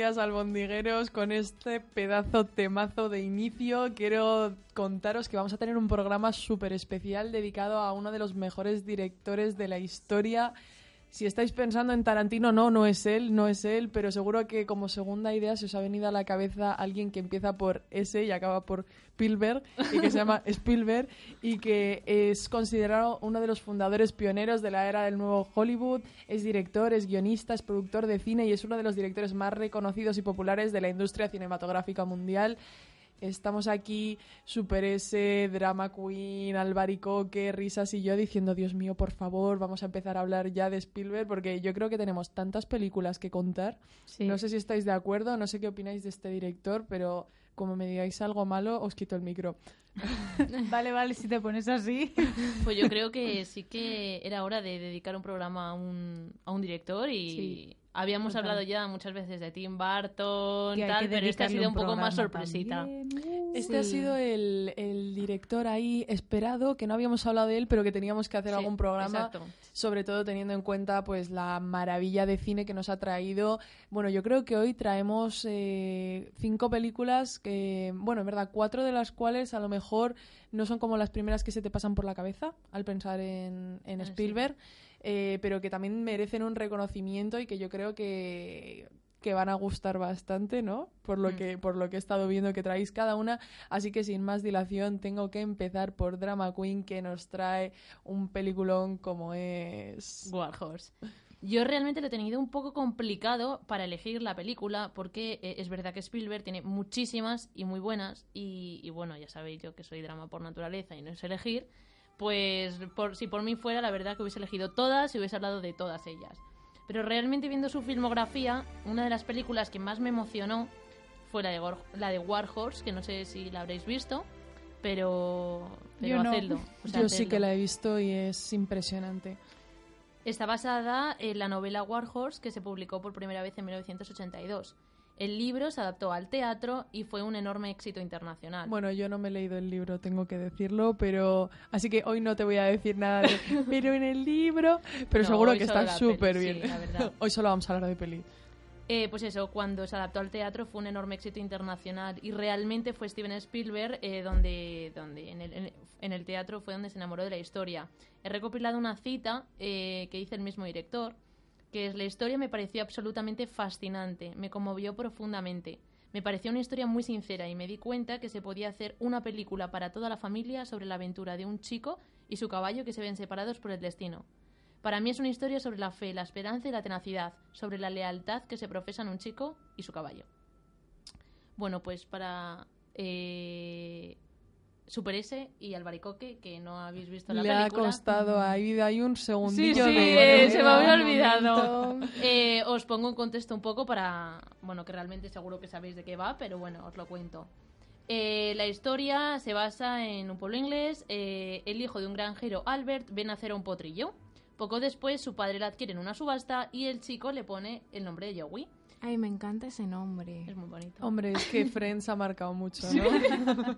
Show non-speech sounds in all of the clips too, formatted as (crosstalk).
Días, albondigueros. Con este pedazo temazo de inicio, quiero contaros que vamos a tener un programa súper especial dedicado a uno de los mejores directores de la historia. Si estáis pensando en Tarantino, no, no es él, no es él, pero seguro que como segunda idea se os ha venido a la cabeza alguien que empieza por S y acaba por Spielberg y que se llama (laughs) Spielberg y que es considerado uno de los fundadores pioneros de la era del nuevo Hollywood. Es director, es guionista, es productor de cine y es uno de los directores más reconocidos y populares de la industria cinematográfica mundial. Estamos aquí, Super S, Drama Queen, Albaricoque, Risas y yo diciendo, Dios mío, por favor, vamos a empezar a hablar ya de Spielberg porque yo creo que tenemos tantas películas que contar. Sí. No sé si estáis de acuerdo, no sé qué opináis de este director, pero como me digáis algo malo, os quito el micro. (laughs) Vale, vale, si te pones así. Pues yo creo que sí que era hora de dedicar un programa a un, a un director y Sí, habíamos total. hablado ya muchas veces de Tim Burton, tal, que pero este ha sido un poco más sorpresita. también. Este ha sido el, el director ahí esperado, que no habíamos hablado de él, pero que teníamos que hacer Sí, algún programa. exacto. sobre todo teniendo en cuenta pues la maravilla de cine que nos ha traído. Bueno, yo creo que hoy traemos eh, cinco películas que, bueno, en verdad, cuatro de las cuales a lo mejor no son como las primeras que se te pasan por la cabeza al pensar en, en Ah, sí. Eh, pero que también merecen un reconocimiento y que yo creo que que van a gustar bastante, ¿no? Por lo Mm. que por lo que he estado viendo que traéis cada una, así que sin más dilación tengo que empezar por Drama Queen que nos trae un peliculón como es War Horse. Yo realmente lo he tenido un poco complicado para elegir la película porque eh, es verdad que Spielberg tiene muchísimas y muy buenas y, y bueno, ya sabéis yo que soy drama por naturaleza y no es elegir, pues por, si por mí fuera la verdad que hubiese elegido todas y hubiese hablado de todas ellas. Pero realmente viendo su filmografía, una de las películas que más me emocionó fue la de, War, la de War Horse, que no sé si la habréis visto, pero, pero Yo no. hacedlo. o sea, Yo sí que la he visto y es impresionante. Está basada en la novela War Horse que se publicó por primera vez en 1982. El libro se adaptó al teatro y fue un enorme éxito internacional. Bueno, yo no me he leído el libro, tengo que decirlo, pero así que hoy no te voy a decir nada de (laughs) pero en el libro, pero No, seguro que está súper sí, bien. la (laughs) hoy solo vamos a hablar de peli. Eh, pues eso, cuando se adaptó al teatro fue un enorme éxito internacional y realmente fue Steven Spielberg eh, donde, donde en, el, en el teatro fue donde se enamoró de la historia. He recopilado una cita eh, que dice el mismo director, que la historia me pareció absolutamente fascinante, me conmovió profundamente. Me pareció una historia muy sincera y me di cuenta que se podía hacer una película para toda la familia sobre la aventura de un chico y su caballo que se ven separados por el destino. Para mí es una historia sobre la fe, la esperanza y la tenacidad, sobre la lealtad que se profesan un chico y su caballo. Bueno, pues para eh, Super S y Albaricoque, que no habéis visto la Le ha película. costado ahí, hay un segundillo sí, de... eh, se me había olvidado. Eh, os pongo en contexto un poco para, bueno, que realmente seguro que sabéis de qué va, pero bueno, os lo cuento. Eh, la historia se basa en un pueblo inglés. eh, el hijo de un granjero, Albert, ve nacer a un potrillo. Poco después, su padre la adquiere en una subasta y el chico le pone el nombre de Joey. Ay, me encanta ese nombre. Es muy bonito. Hombre, es que Friends ha marcado mucho, ¿no? (laughs)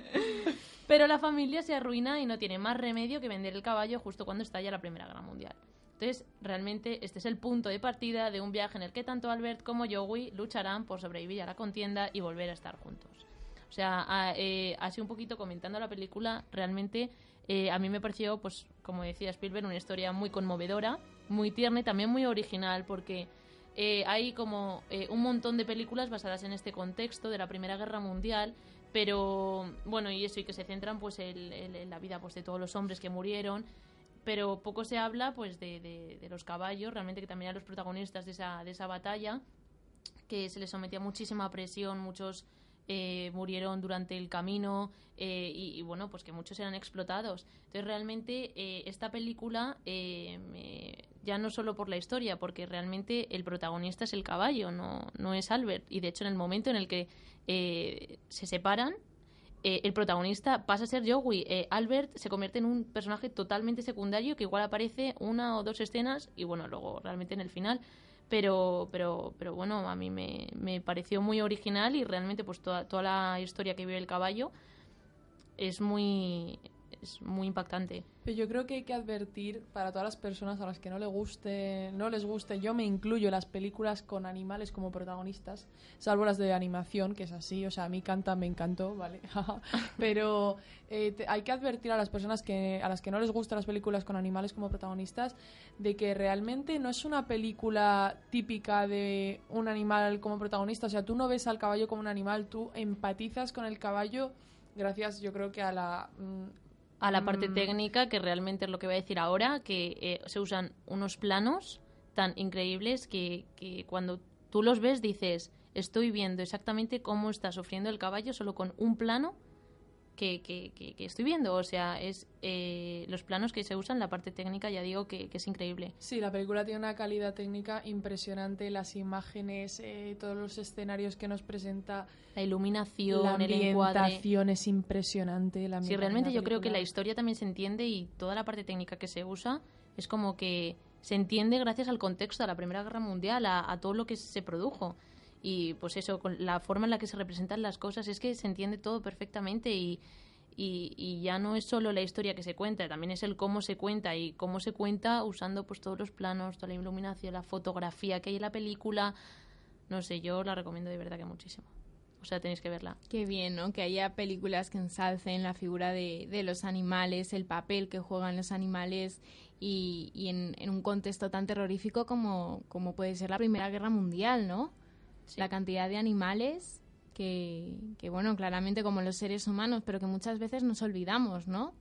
Pero la familia se arruina y no tiene más remedio que vender el caballo justo cuando estalla la Primera Guerra Mundial. Entonces, realmente este es el punto de partida de un viaje en el que tanto Albert como Joey lucharán por sobrevivir a la contienda y volver a estar juntos. O sea, a- eh, así un poquito comentando la película, realmente eh, a mí me pareció, pues como decía Spielberg, una historia muy conmovedora, muy tierna y también muy original porque eh, hay como un montón de películas basadas en este contexto de la Primera Guerra Mundial, pero bueno, y eso, y que se centran pues en, en- en la vida pues de todos los hombres que murieron, pero poco se habla pues de, de- de los caballos, realmente que también eran los protagonistas de esa, de esa batalla, que se les sometía muchísima presión, muchos eh, murieron durante el camino eh, y, y, bueno, pues que muchos eran explotados. Entonces realmente eh, esta película eh, me- ya no solo por la historia, porque realmente el protagonista es el caballo, no, no es Albert. Y de hecho en el momento en el que eh, se separan, eh, el protagonista pasa a ser Joey. Eh, Albert se convierte en un personaje totalmente secundario que igual aparece una o dos escenas y bueno, luego realmente en el final. Pero, pero, pero bueno, a mí me, me pareció muy original y realmente pues toda, toda la historia que vive el caballo es muy, es muy impactante. Yo creo que hay que advertir para todas las personas a las que no le guste, no les guste, yo me incluyo las películas con animales como protagonistas, salvo las de animación, que es así, o sea, a mí canta, me encantó, ¿vale? (laughs) Pero eh, hay que advertir a las personas que a las que no les gustan las películas con animales como protagonistas de que realmente no es una película típica de un animal como protagonista, o sea, tú no ves al caballo como un animal, tú empatizas con el caballo gracias, yo creo que a la mm, a la parte Mm. técnica, que realmente es lo que voy a decir ahora, que eh, se usan unos planos tan increíbles que, que cuando tú los ves dices, estoy viendo exactamente cómo está sufriendo el caballo solo con un plano que, que, que- que estoy viendo. O sea, es eh, los planos que se usan, la parte técnica, ya digo que, es increíble. Sí, la película tiene una calidad técnica impresionante, las imágenes, eh, todos los escenarios que nos presenta, La iluminación, la el ambientación es impresionante. La Sí, realmente yo creo que la historia también se entiende y toda la parte técnica que se usa es como que se entiende gracias al contexto, a la Primera Guerra Mundial, a, a todo lo que se produjo. Y pues eso, con la forma en la que se representan las cosas, es que se entiende todo perfectamente y, y, ya no es solo la historia que se cuenta, también es el cómo se cuenta y cómo se cuenta usando pues todos los planos, toda la iluminación, la fotografía que hay en la película. No sé, yo la recomiendo de verdad que muchísimo. O sea, tenéis que verla. Qué bien, ¿no? Que haya películas que ensalcen la figura de, de los animales, el papel que juegan los animales y, y en, en un contexto tan terrorífico como, como puede ser la Primera Guerra Mundial, ¿no? Sí. La cantidad de animales que, que, bueno, claramente como los seres humanos, pero que muchas veces nos olvidamos, ¿no?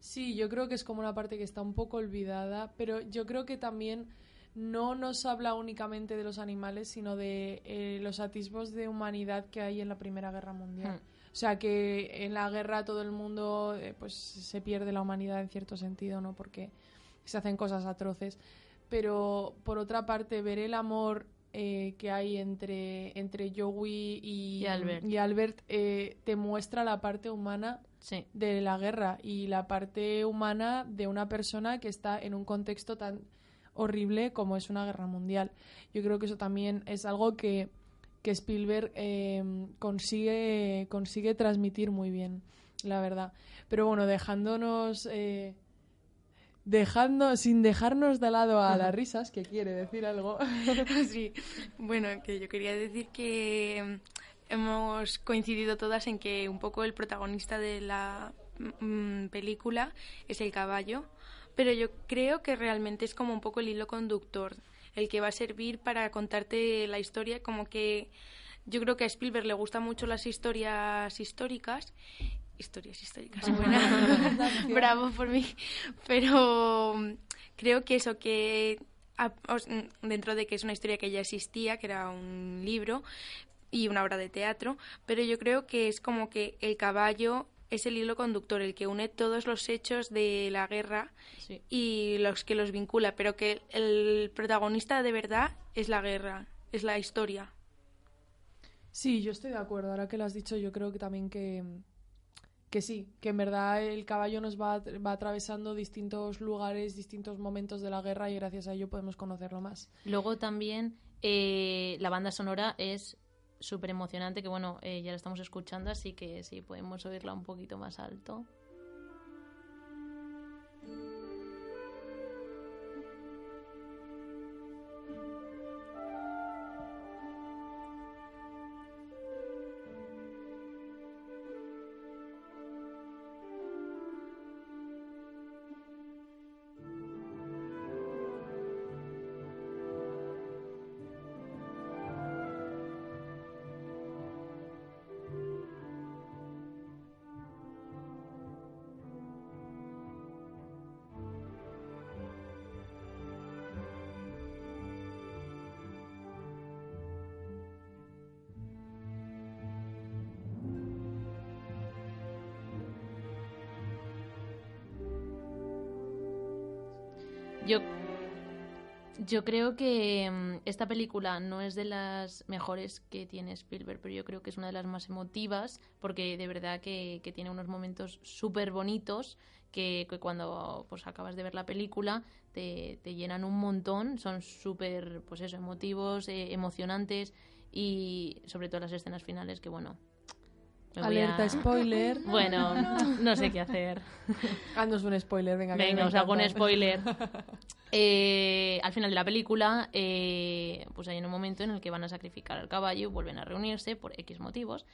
Sí, yo creo que es como una parte que está un poco olvidada, pero yo creo que también no nos habla únicamente de los animales, sino de eh, los atisbos de humanidad que hay en la Primera Guerra Mundial. Hmm. O sea, que en la guerra todo el mundo eh, pues se pierde la humanidad en cierto sentido, ¿no? Porque se hacen cosas atroces. Pero por otra parte, ver el amor eh, que hay entre, entre Joey y, Y Albert. y Albert, eh, te muestra la parte humana Sí. de la guerra y la parte humana de una persona que está en un contexto tan horrible como es una guerra mundial. Yo creo que eso también es algo que, que Spielberg eh, consigue, consigue transmitir muy bien, la verdad. Pero bueno, dejándonos... Dejando, sin dejarnos de lado a las risas, que quiere decir algo. (laughs) Sí, bueno, que yo quería decir que mm, hemos coincidido todas en que un poco el protagonista de la mm, película es el caballo, pero yo creo que realmente es como un poco el hilo conductor, el que va a servir para contarte la historia, como que yo creo que a Spielberg le gustan mucho las historias históricas historias históricas. Buena. (laughs) Bravo por mí. Pero mm, creo que eso, que mm, dentro de que es una historia que ya existía, que era un libro y una obra de teatro, pero yo creo que es como que el caballo es el hilo conductor, el que une todos los hechos de la guerra Sí. y los que los vincula, pero que el protagonista de verdad es la guerra, es la historia. Sí, yo estoy de acuerdo. Ahora que lo has dicho, yo creo que también que, que sí, que en verdad el caballo nos va, va atravesando distintos lugares, distintos momentos de la guerra y gracias a ello podemos conocerlo más. Luego también eh, la banda sonora es súper emocionante, que bueno, eh, ya la estamos escuchando, así que sí, podemos oírla un poquito más alto. Yo creo que mm, esta película no es de las mejores que tiene Spielberg, pero yo creo que es una de las más emotivas, porque de verdad que, tiene unos momentos súper bonitos que, que cuando pues acabas de ver la película te, te llenan un montón, son súper pues eso, emotivos, eh, emocionantes y sobre todo las escenas finales que bueno. Me Alerta a- spoiler. (laughs) Bueno, no sé qué hacer. Haznos un spoiler, venga. que Venga, os hago un spoiler. (laughs) Eh, al final de la película, eh, pues hay un momento en el que van a sacrificar al caballo, vuelven a reunirse por X motivos.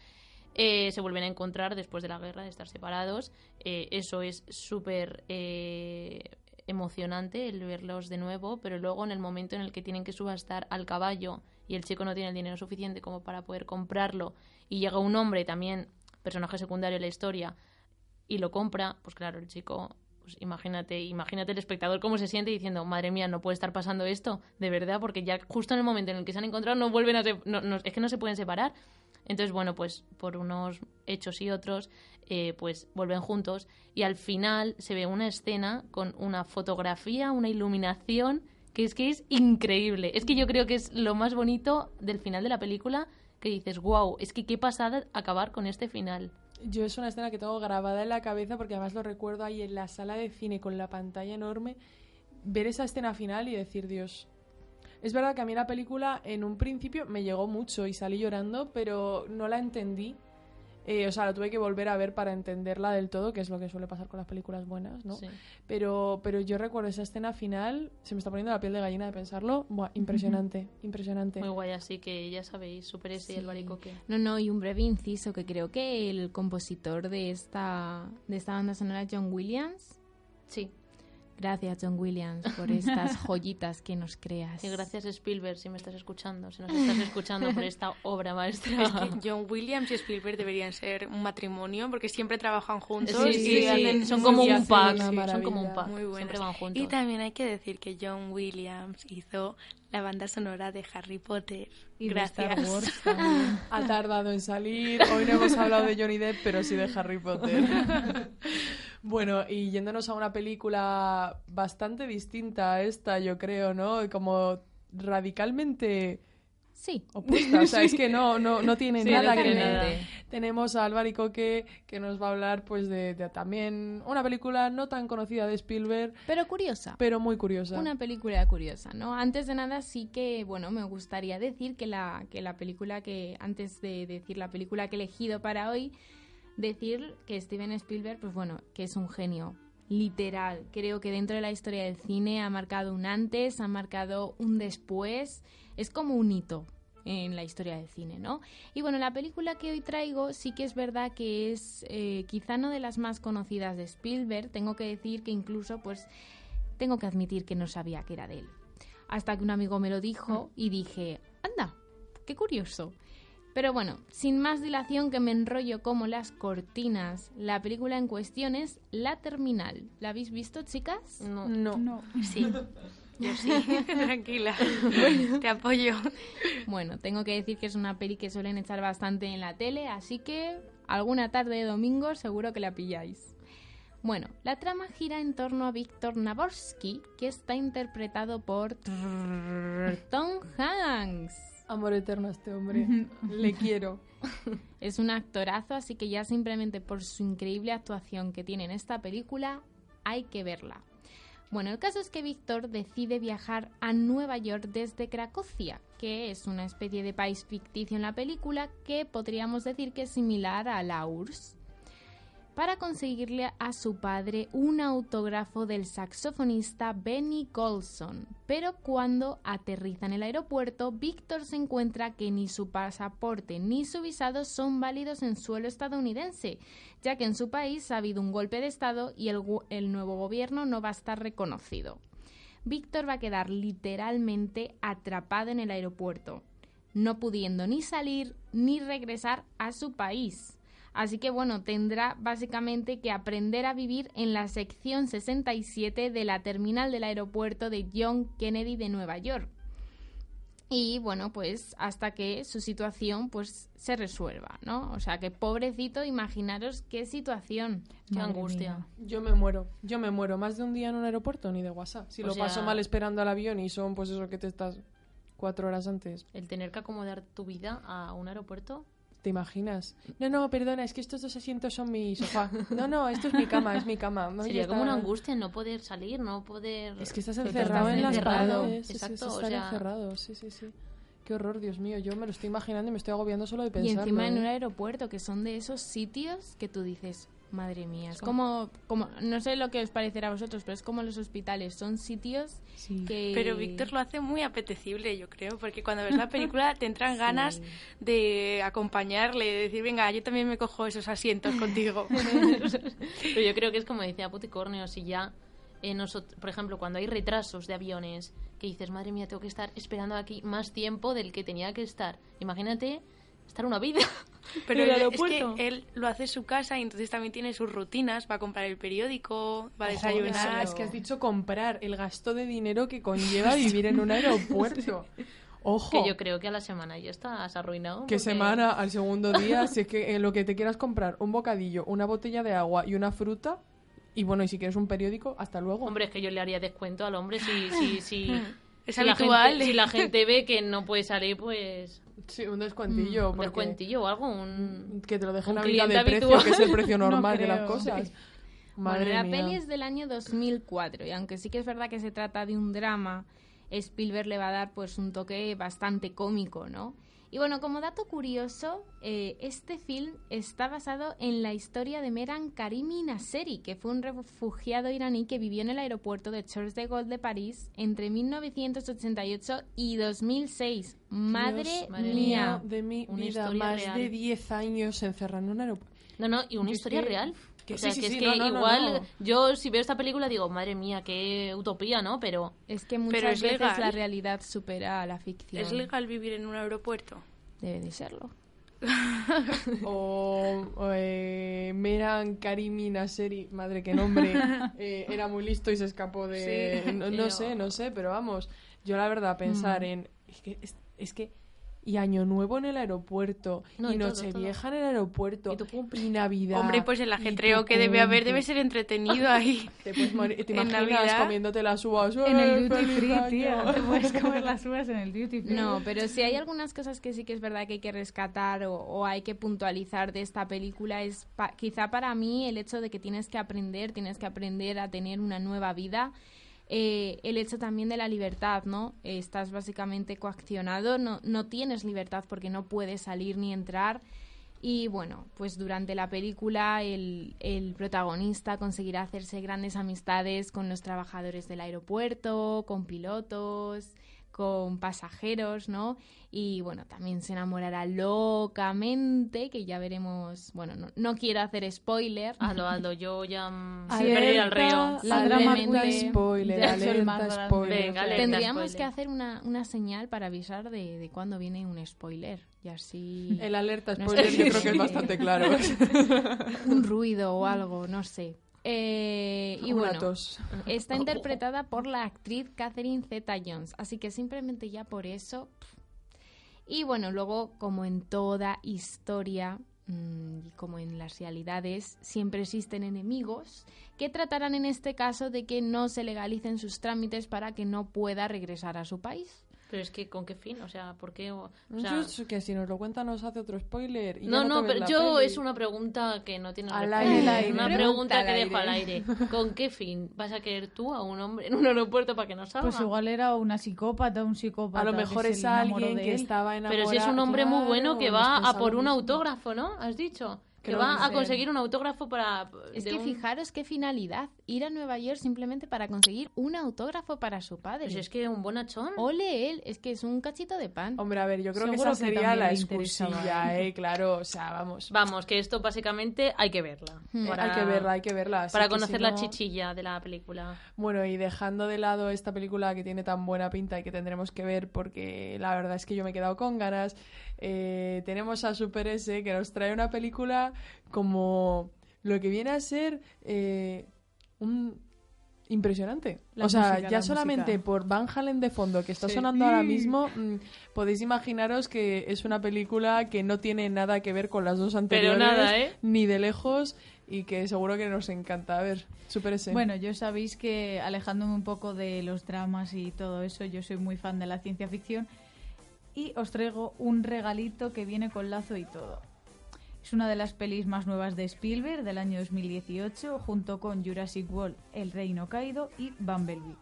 Eh, se vuelven a encontrar después de la guerra, de estar separados. Eh, eso es súper eh, emocionante el verlos de nuevo, pero luego en el momento en el que tienen que subastar al caballo y el chico no tiene el dinero suficiente como para poder comprarlo y llega un hombre también, personaje secundario de la historia, y lo compra, pues claro, el chico, pues imagínate, imagínate el espectador cómo se siente diciendo, madre mía, no puede estar pasando esto, de verdad, porque ya justo en el momento en el que se han encontrado no vuelven a no- es que no se pueden separar. Entonces, bueno, pues por unos hechos y otros, eh, pues vuelven juntos y al final se ve una escena con una fotografía, una iluminación que es que es increíble. Es que yo creo que es lo más bonito del final de la película que dices, wow, es que qué pasada acabar con este final. Yo es una escena que tengo grabada en la cabeza porque además lo recuerdo ahí en la sala de cine con la pantalla enorme, ver esa escena final y decir, Dios. Es verdad que a mí la película en un principio me llegó mucho y salí llorando, pero no la entendí. Eh, o sea, la tuve que volver a ver para entenderla del todo, que es lo que suele pasar con las películas buenas, ¿no? Sí. Pero, pero yo recuerdo esa escena final, se me está poniendo la piel de gallina de pensarlo. Buah, impresionante, impresionante. Muy guay, así que ya sabéis, Super S y el Sí. baricoque. No, no, y un breve inciso que creo que el compositor de esta, de esta banda sonora, John Williams. Sí, Gracias, John Williams, por estas (laughs) joyitas que nos creas. y gracias Spielberg si me estás escuchando, si nos estás escuchando por esta (laughs) obra maestra. Es que John Williams y Spielberg deberían ser un matrimonio porque siempre trabajan juntos Sí, y sí, hacen son como un pack, son como un pack, Muy buenas. siempre van juntos. Y también hay que decir que John Williams hizo la banda sonora de Harry Potter. Y de Gracias. Star Wars (laughs) también. Ha tardado en salir. Hoy no hemos hablado de Johnny Depp, pero sí de Harry Potter. Bueno, y yéndonos a una película bastante distinta a esta, yo creo, ¿no? Como radicalmente Sí. opuesta. O sea, es (laughs) que no, no, no tiene Sí, nada que ver. Tenemos a Álvaro Coque que nos va a hablar pues de, de también una película no tan conocida de Spielberg, Pero curiosa. pero muy curiosa. Una película curiosa, ¿no? Antes de nada sí que, bueno, me gustaría decir que la, que la película que, antes de decir la película que he elegido para hoy, decir que Steven Spielberg, pues bueno, que es un genio, literal. Creo que dentro de la historia del cine ha marcado un antes, ha marcado un después, es como un hito en la historia del cine, ¿no? Y bueno, la película que hoy traigo sí que es verdad que es eh, quizá no de las más conocidas de Spielberg, tengo que decir que incluso pues tengo que admitir que no sabía que era de él. Hasta que un amigo me lo dijo y dije, anda, qué curioso. Pero bueno, sin más dilación que me enrollo como las cortinas, la película en cuestión es La Terminal. ¿La habéis visto, chicas? No. No. No. Sí, yo sí. (laughs) Tranquila. Te apoyo. Bueno, tengo que decir que es una peli que suelen echar bastante en la tele, así que alguna tarde de domingo seguro que la pilláis. Bueno, la trama gira en torno a Víctor Naborsky, que está interpretado por Tom Hanks. Amor eterno a este hombre. Le quiero. Es un actorazo, así que ya simplemente por su increíble actuación que tiene en esta película, hay que verla. Bueno, el caso es que Víctor decide viajar a Nueva York desde Cracovia, que es una especie de país ficticio en la película que podríamos decir que es similar a la URSS, para conseguirle a su padre un autógrafo del saxofonista Benny Golson. Pero cuando aterriza en el aeropuerto, Víctor se encuentra que ni su pasaporte ni su visado son válidos en suelo estadounidense, ya que en su país ha habido un golpe de Estado y el, el nuevo gobierno no va a estar reconocido. Víctor va a quedar literalmente atrapado en el aeropuerto, no pudiendo ni salir ni regresar a su país. Así que bueno, tendrá básicamente que aprender a vivir en la sección 67 de la terminal del aeropuerto de John Kennedy de Nueva York. y bueno, pues hasta que su situación pues se resuelva, ¿no? O sea, que pobrecito, imaginaros qué situación. Qué Madre angustia. mía. Yo me muero, yo me muero. Más de un día en un aeropuerto ni de WhatsApp. Si O lo sea- paso mal esperando al avión y son pues eso que te estás cuatro horas antes. El tener que acomodar tu vida a un aeropuerto. ¿Te imaginas? No, no, perdona, es que estos dos asientos son mi sofá. No, no, esto es mi cama, es mi cama. No, Sería como está. una angustia no poder salir, no poder... Es que estás encerrado en las paredes. exacto, es o sea- encerrado, sí, sí, sí. Qué horror, Dios mío. Yo me lo estoy imaginando y me estoy agobiando solo de Y pensarlo. encima en ¿eh? un aeropuerto, que son de esos sitios que tú dices, madre mía, es como, como, no sé lo que os parecerá a vosotros, pero es como los hospitales, son sitios Sí. que... Pero Víctor lo hace muy apetecible, yo creo, porque cuando ves la película te entran (laughs) ganas de acompañarle, de decir, venga, yo también me cojo esos asientos contigo. (laughs) Pero yo creo que es como decía Puticornio, si ya, eh, por ejemplo, cuando hay retrasos de aviones, que dices, madre mía, tengo que estar esperando aquí más tiempo del que tenía que estar. Imagínate estar una vida. Pero el es aeropuerto. que él lo hace en su casa y entonces también tiene sus rutinas, va a comprar el periódico, va a Joder, desayunar. es que has dicho comprar el gasto de dinero que conlleva (laughs) vivir en un aeropuerto. (laughs) Ojo. Que yo creo que a la semana ya estás arruinado. ¿Qué porque- semana al segundo día? (laughs) si es que en lo que te quieras comprar un bocadillo, una botella de agua y una fruta. Y bueno, y si quieres un periódico, hasta luego. Hombre, es que yo le haría descuento al hombre si, si, si, Es si la habitual. gente, si la gente ve que no puede salir, pues Sí, un descuentillo. un porque descuentillo o algo. Un... Que te lo dejen un a mitad de cliente precio, habitual. que es el precio (laughs) No normal de las cosas. (laughs) Bueno, Madre la mía. peli es del año 2004 y aunque sí que es verdad que se trata de un drama, Spielberg le va a dar pues un toque bastante cómico, ¿no? Y bueno, como dato curioso, eh, este film está basado en la historia de Meran Karimi Nasseri, que fue un refugiado iraní que vivió en el aeropuerto de Charles de Gaulle de París entre 1988 y 2006. Madre, Dios madre mía. mío de mi Una vida, más real. de 10 años encerrado en un aeropuerto. No, no, y una historia que- real. Que o sea, sí, sí, que es sí, que no, no, no, igual no. yo si veo esta película digo, madre mía, qué utopía, ¿no? Pero Es que muchas es veces legal. la realidad supera a la ficción. ¿Es legal vivir en un aeropuerto? Debe de serlo. O, (laughs) o, eh, Meran Karimi Nasseri, madre qué nombre, (laughs) eh, era muy listo y se escapó de... Sí, no, pero- sé, no sé, pero vamos, yo la verdad pensar en... Es que, es, es que... Y Año Nuevo en el aeropuerto, No, y Nochevieja en el aeropuerto, Y tu y Navidad. Hombre, pues el ajetreo que debe haber debe ser entretenido ahí. (laughs) Te, puedes morir- te En imaginas Navidad. comiéndote las uvas. En ¡Eh, el duty free, año! tío. Te puedes comer las uvas en el duty free. No, pero sí hay algunas cosas que sí que es verdad que hay que rescatar o, o hay que puntualizar de esta película. Es pa- quizá para mí el hecho de que tienes que aprender, tienes que aprender a tener una nueva vida. Eh, el hecho también de la libertad, ¿no? Estás básicamente coaccionado, no, no tienes libertad porque no puedes salir ni entrar. Y bueno, pues durante la película el, el protagonista conseguirá hacerse grandes amistades con los trabajadores del aeropuerto, con pilotos, con pasajeros, ¿no? Y bueno, también se enamorará locamente, que ya veremos, bueno, no, no quiero hacer spoiler. Hazlo, hazlo, yo ya mm, Alerta, me perdí el río. La queen. spoiler, Ya alerta spoiler. Venga, alerta. Tendríamos spoiler. que hacer una, una señal para avisar de, de cuándo viene un spoiler. Y así... El alerta No spoiler sé. yo creo que es bastante claro. (laughs) un ruido o algo, no sé. Eh, y bueno, tos. está interpretada por la actriz Catherine Zeta-Jones, así que simplemente ya por eso. pff. Y bueno, luego, como en toda historia mm, y como en las realidades, siempre existen enemigos que tratarán en este caso de que no se legalicen sus trámites para que no pueda regresar a su país. Pero es que, ¿con qué fin? O sea, ¿por qué? O, o Yo sea, es que si nos lo cuenta nos hace otro spoiler. y no, no, ves pero yo peli. es una pregunta que no tiene Al respuesta. aire, Una pregunta que dejo al aire. aire. ¿Con qué fin vas a querer tú a un hombre en un aeropuerto para que no salga? Pues igual era una psicópata, un psicópata. A lo mejor es alguien que estaba enamorado. Pero si es un hombre muy bueno que va a por un un autógrafo, ¿no? Has dicho. Que Creo va que a conseguir un autógrafo para... Es que un- fijaros qué finalidad, ir a Nueva York simplemente para conseguir un autógrafo para su padre. Pues es que un bonachón. Ole él, es que es un cachito de pan. Hombre, a ver, yo creo que esa que sería la le interesaba excusilla, a él. eh, claro, o sea, vamos. Vamos, que esto básicamente hay que verla. Hmm. para- Hay que verla, hay que verla. Para conocer si la chichilla de la película. Bueno, y dejando de lado esta película que tiene tan buena pinta y que tendremos que ver porque la verdad es que yo me he quedado con ganas, eh, tenemos a Super S que nos trae una película como lo que viene a ser eh, un, impresionante. La o sea, música, ya la solamente música. por Van Halen de fondo que está Sí. sonando ahora mismo, mm, podéis imaginaros que es una película que no tiene nada que ver con las dos anteriores, nada, ¿eh? ni de lejos, y que seguro que nos encanta. A ver, super ese. Bueno, yo sabéis que alejándome un poco de los dramas y todo eso, yo soy muy fan de la ciencia ficción y os traigo un regalito que viene con lazo y todo. Es una de las pelis más nuevas de Spielberg del año 2018, junto con Jurassic World, El Reino Caído y Bumblebee.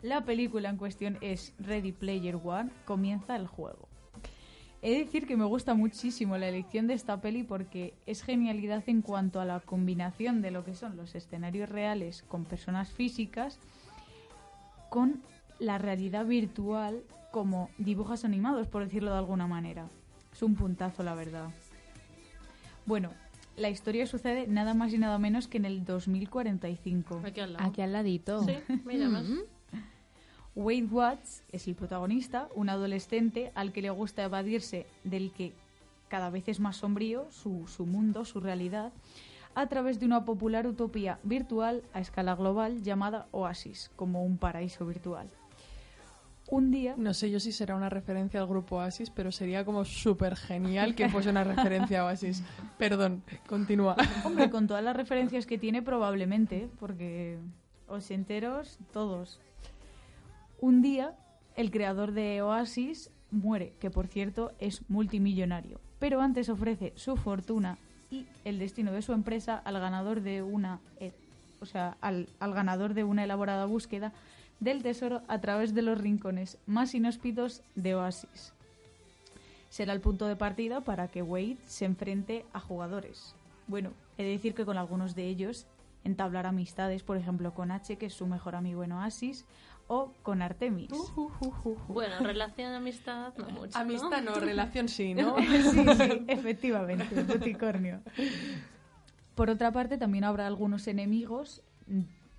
La película en cuestión es Ready Player One, comienza el juego. He de decir que me gusta muchísimo la elección de esta peli porque es genialidad en cuanto a la combinación de lo que son los escenarios reales con personas físicas con la realidad virtual como dibujos animados, por decirlo de alguna manera. Es un puntazo, la verdad. Bueno, la historia sucede nada más y nada menos que en el 2045. Aquí al lado. Aquí al ladito. Sí, mira más. Wade Watts es el protagonista, un adolescente al que le gusta evadirse del que cada vez es más sombrío su, su mundo, su realidad, a través de una popular utopía virtual a escala global llamada Oasis, como un paraíso virtual. Un día, No sé yo si será una referencia al grupo Oasis, pero sería como súper genial que fuese una referencia a Oasis. (laughs) Perdón, continúa. hombre, con todas las (laughs) referencias que tiene probablemente, porque os enteros todos. Un día, el creador de Oasis muere, que por cierto es multimillonario, pero antes ofrece su fortuna y el destino de su empresa al ganador de una, eh, o sea, al, al ganador de una elaborada búsqueda del tesoro a través de los rincones más inhóspitos de Oasis. Será el punto de partida para que Wade se enfrente a jugadores. Bueno, he de decir que con algunos de ellos entablar amistades, por ejemplo con H, que es su mejor amigo en Oasis, o con Artemis. Bueno, relación, amistad, no mucho. Amistad no, relación sí, ¿no? (laughs) sí, sí, (laughs) efectivamente, Puticornio. Por otra parte, también habrá algunos enemigos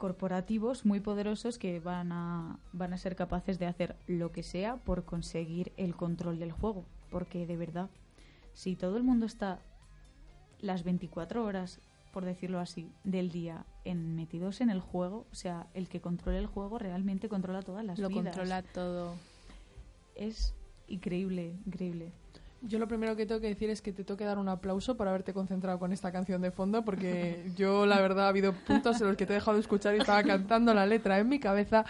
corporativos muy poderosos que van a, van a ser capaces de hacer lo que sea por conseguir el control del juego. Porque de verdad, si todo el mundo está las 24 horas, por decirlo así, del día en, metidos en el juego, o sea, el que controle el juego realmente controla todas las Lo vidas. controla todo. Es increíble, increíble. Yo lo primero que tengo que decir es que te tengo que dar un aplauso por haberte concentrado con esta canción de fondo, porque (laughs) yo, la verdad, ha habido puntos en los que te he dejado de escuchar y estaba cantando la letra en mi cabeza.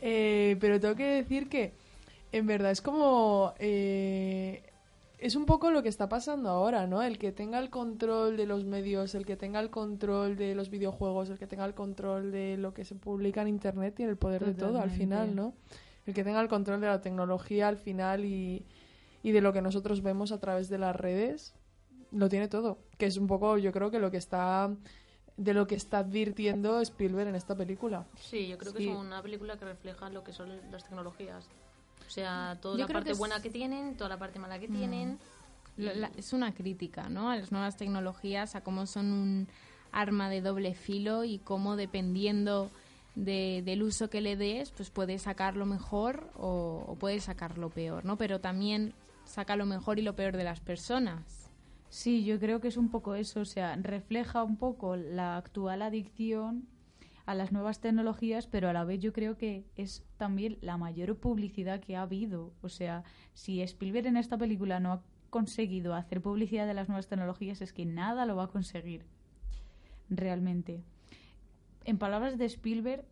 Eh, pero tengo que decir que, en verdad, es como... eh, es un poco lo que está pasando ahora, ¿no? El que tenga el control de los medios, el que tenga el control de los videojuegos, el que tenga el control de lo que se publica en Internet tiene el poder de todo al final, ¿no? El que tenga el control de la tecnología al final y, y de lo que nosotros vemos a través de las redes, lo tiene todo. Que es un poco, yo creo que lo que está de lo que está advirtiendo Spielberg en esta película. Sí, yo creo que Sí. es una película que refleja lo que son las tecnologías. O sea, toda Yo la parte que es- buena que tienen, toda la parte mala que tienen. Lo- la- es una crítica, ¿no? A las nuevas tecnologías, a cómo son un arma de doble filo y cómo dependiendo de- del uso que le des, pues puedes sacar lo mejor o, o puedes sacar lo peor, ¿no? Pero también saca lo mejor y lo peor de las personas. Sí, yo creo que es un poco eso, o sea, refleja un poco la actual adicción a las nuevas tecnologías, pero a la vez yo creo que es también la mayor publicidad que ha habido. O sea, si Spielberg en esta película no ha conseguido hacer publicidad de las nuevas tecnologías, es que nada lo va a conseguir. Realmente. En palabras de Spielberg,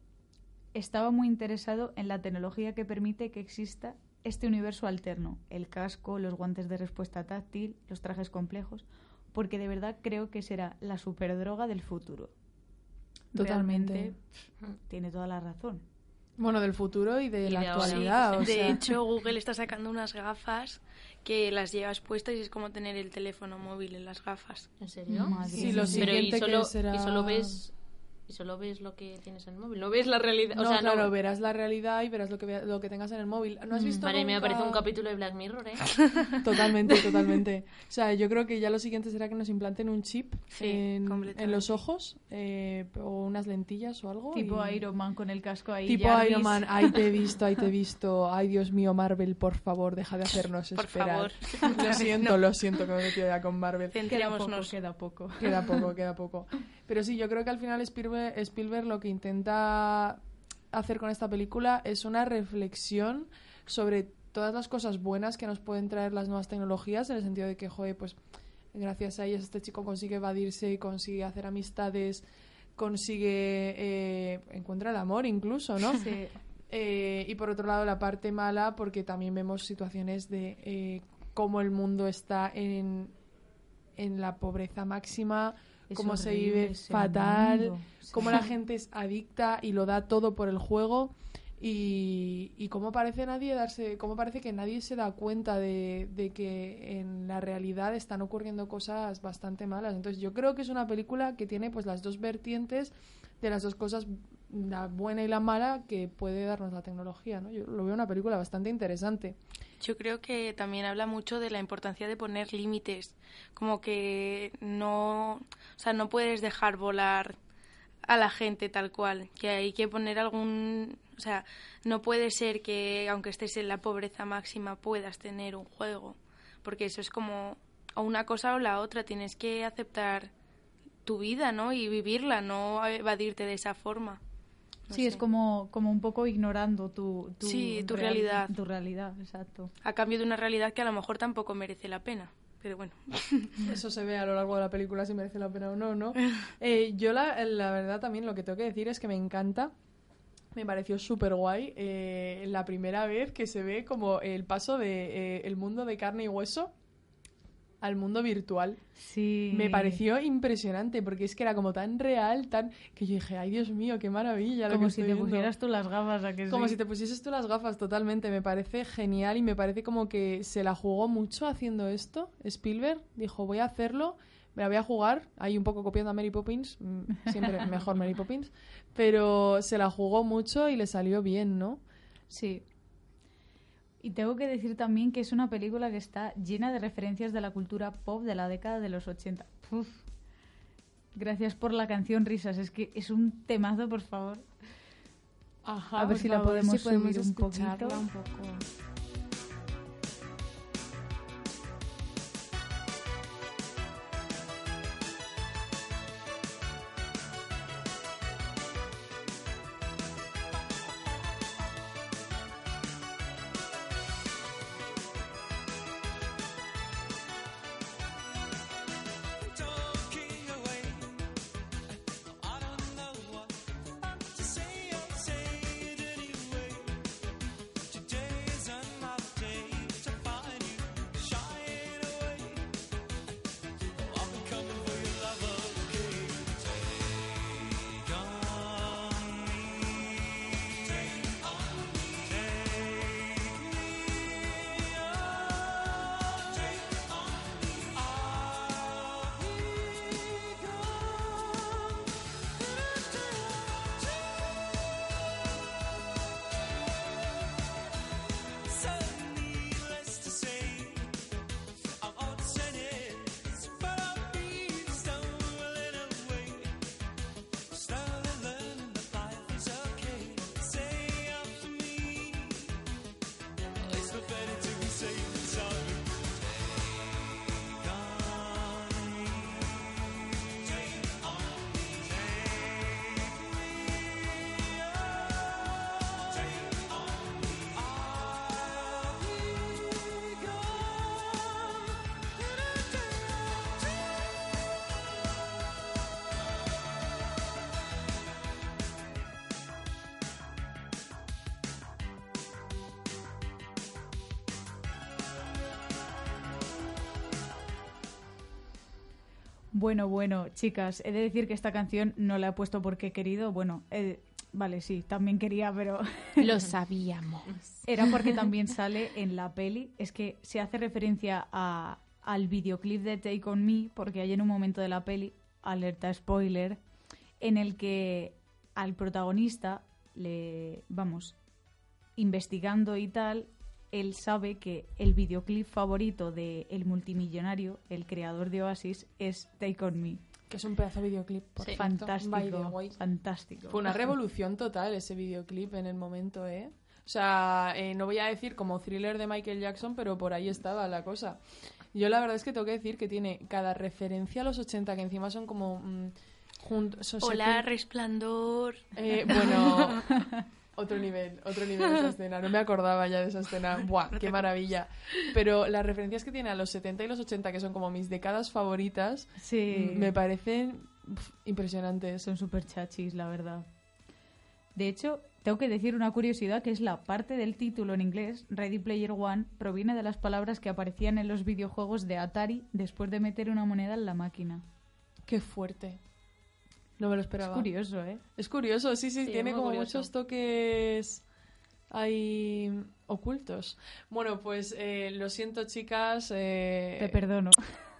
estaba muy interesado en la tecnología que permite que exista este universo alterno, el casco, los guantes de respuesta táctil, los trajes complejos, porque de verdad creo que será la superdroga del futuro. Totalmente. Realmente, tiene toda la razón. Bueno, del futuro y de Y la de actualidad. o de sea. hecho, Google está sacando unas gafas que las llevas puestas y es como tener el teléfono móvil en las gafas. ¿En serio? Madre Sí, lo mía. Pero y siguiente que será- y solo ves y solo ves lo que tienes en el móvil. No ves la realidad. No, o sea, claro, no. verás la realidad y verás lo que, lo que tengas en el móvil. ¿No has Mm. visto mía, nunca- parece un capítulo de Black Mirror, ¿eh? (laughs) Totalmente, (laughs) totalmente. O sea, yo creo que ya lo siguiente será que nos implanten un chip Sí, en, en los ojos eh, o unas lentillas o algo. Tipo y- Iron Man con el casco ahí. Tipo Jarvis. Iron Man, ahí te he visto, ahí te he (laughs) visto. Ay, Dios mío, Marvel, por favor, deja de hacernos Por esperar. favor. Lo siento, lo siento que me he metido ya con Marvel. Queda poco, Centrémonos. queda poco. Queda poco, queda poco. Pero sí, yo creo que al final Spielberg, Spielberg lo que intenta hacer con esta película es una reflexión sobre todas las cosas buenas que nos pueden traer las nuevas tecnologías, en el sentido de que, joder, pues gracias a ellas este chico consigue evadirse, consigue hacer amistades, consigue eh, encuentra el amor incluso, ¿no? Sí. Eh, y por otro lado la parte mala porque también vemos situaciones de eh, cómo el mundo está en, en la pobreza máxima, Es cómo se vive fatal, mundo. cómo la (laughs) gente es adicta y lo da todo por el juego y, y cómo parece nadie darse, cómo parece que nadie se da cuenta de, de que en la realidad están ocurriendo cosas bastante malas. Entonces yo creo que es una película que tiene pues las dos vertientes de las dos cosas, la buena y la mala que puede darnos la tecnología, ¿no? Yo lo veo una película bastante interesante. Yo creo que también habla mucho de la importancia de poner límites, como que no, o sea, no puedes dejar volar a la gente tal cual, que hay que poner algún, o sea, no puede ser que aunque estés en la pobreza máxima puedas tener un juego, porque eso es como o una cosa o la otra, tienes que aceptar tu vida, ¿no? Y vivirla, no evadirte de esa forma. No sí, sé. es como, como un poco ignorando tu, tu, Sí, tu real- realidad. Tu realidad, exacto. a cambio de una realidad que a lo mejor tampoco merece la pena. Pero bueno, (laughs) Eso se ve a lo largo de la película si merece la pena o no, ¿no? (laughs) Eh, yo la, la verdad también lo que tengo que decir es que me encanta. Me pareció súper guay eh, la primera vez que se ve como el paso de eh, el mundo de carne y hueso al mundo virtual. Sí. Me pareció impresionante porque es que era como tan real, tan que yo dije, ay Dios mío, qué maravilla. lo Como que si estoy te viendo". pusieras tú las gafas a que Como sí? si te pusieses tú las gafas, totalmente. Me parece genial y me parece como que se la jugó mucho haciendo esto. Spielberg dijo, voy a hacerlo, me la voy a jugar. Ahí un poco copiando a Mary Poppins, mm, siempre (laughs) mejor Mary Poppins. Pero se la jugó mucho y le salió bien, ¿no? Sí. Y tengo que decir también que es una película que está llena de referencias de la cultura pop de la década de los 80. Uf. Gracias por la canción Risas. Es que es un temazo, por favor. Ajá, A ver si la podemos si podemos subir un poquito. un poco. Bueno, bueno, chicas, he de decir que esta canción no la he puesto porque he querido. Bueno, eh, vale, sí, también quería, pero (laughs) Lo sabíamos. era porque (laughs) también sale en la peli. Es que se hace referencia a, al videoclip de Take On Me, porque hay en un momento de la peli, alerta spoiler, en el que al protagonista le, vamos, investigando y tal, él sabe que el videoclip favorito de el multimillonario, el creador de Oasis, es Take On Me. Que es un pedazo de videoclip. por Sí. Fantástico, fantástico. Fue una revolución total ese videoclip en el momento, ¿eh? O sea, eh, no voy a decir como thriller de Michael Jackson, pero por ahí estaba la cosa. Yo la verdad es que tengo que decir que tiene cada referencia a los 80, que encima son como... mm, Hola, resplandor. Eh, bueno, (laughs) Otro nivel, otro nivel esa escena. No me acordaba ya de esa escena. Buah, qué maravilla. Pero las referencias que tiene a los 70 y los 80, que son como mis décadas favoritas, Sí. me parecen impresionantes. Son súper chachis, la verdad. De hecho, tengo que decir una curiosidad que es la parte del título en inglés, Ready Player One, proviene de las palabras que aparecían en los videojuegos de Atari después de meter una moneda en la máquina. Qué fuerte. No me lo Es esperaba. curioso, ¿eh? Es curioso, sí, sí, Sí, tiene como curioso. muchos toques ahí ocultos. Bueno, pues eh, lo siento, chicas. eh, Te perdono.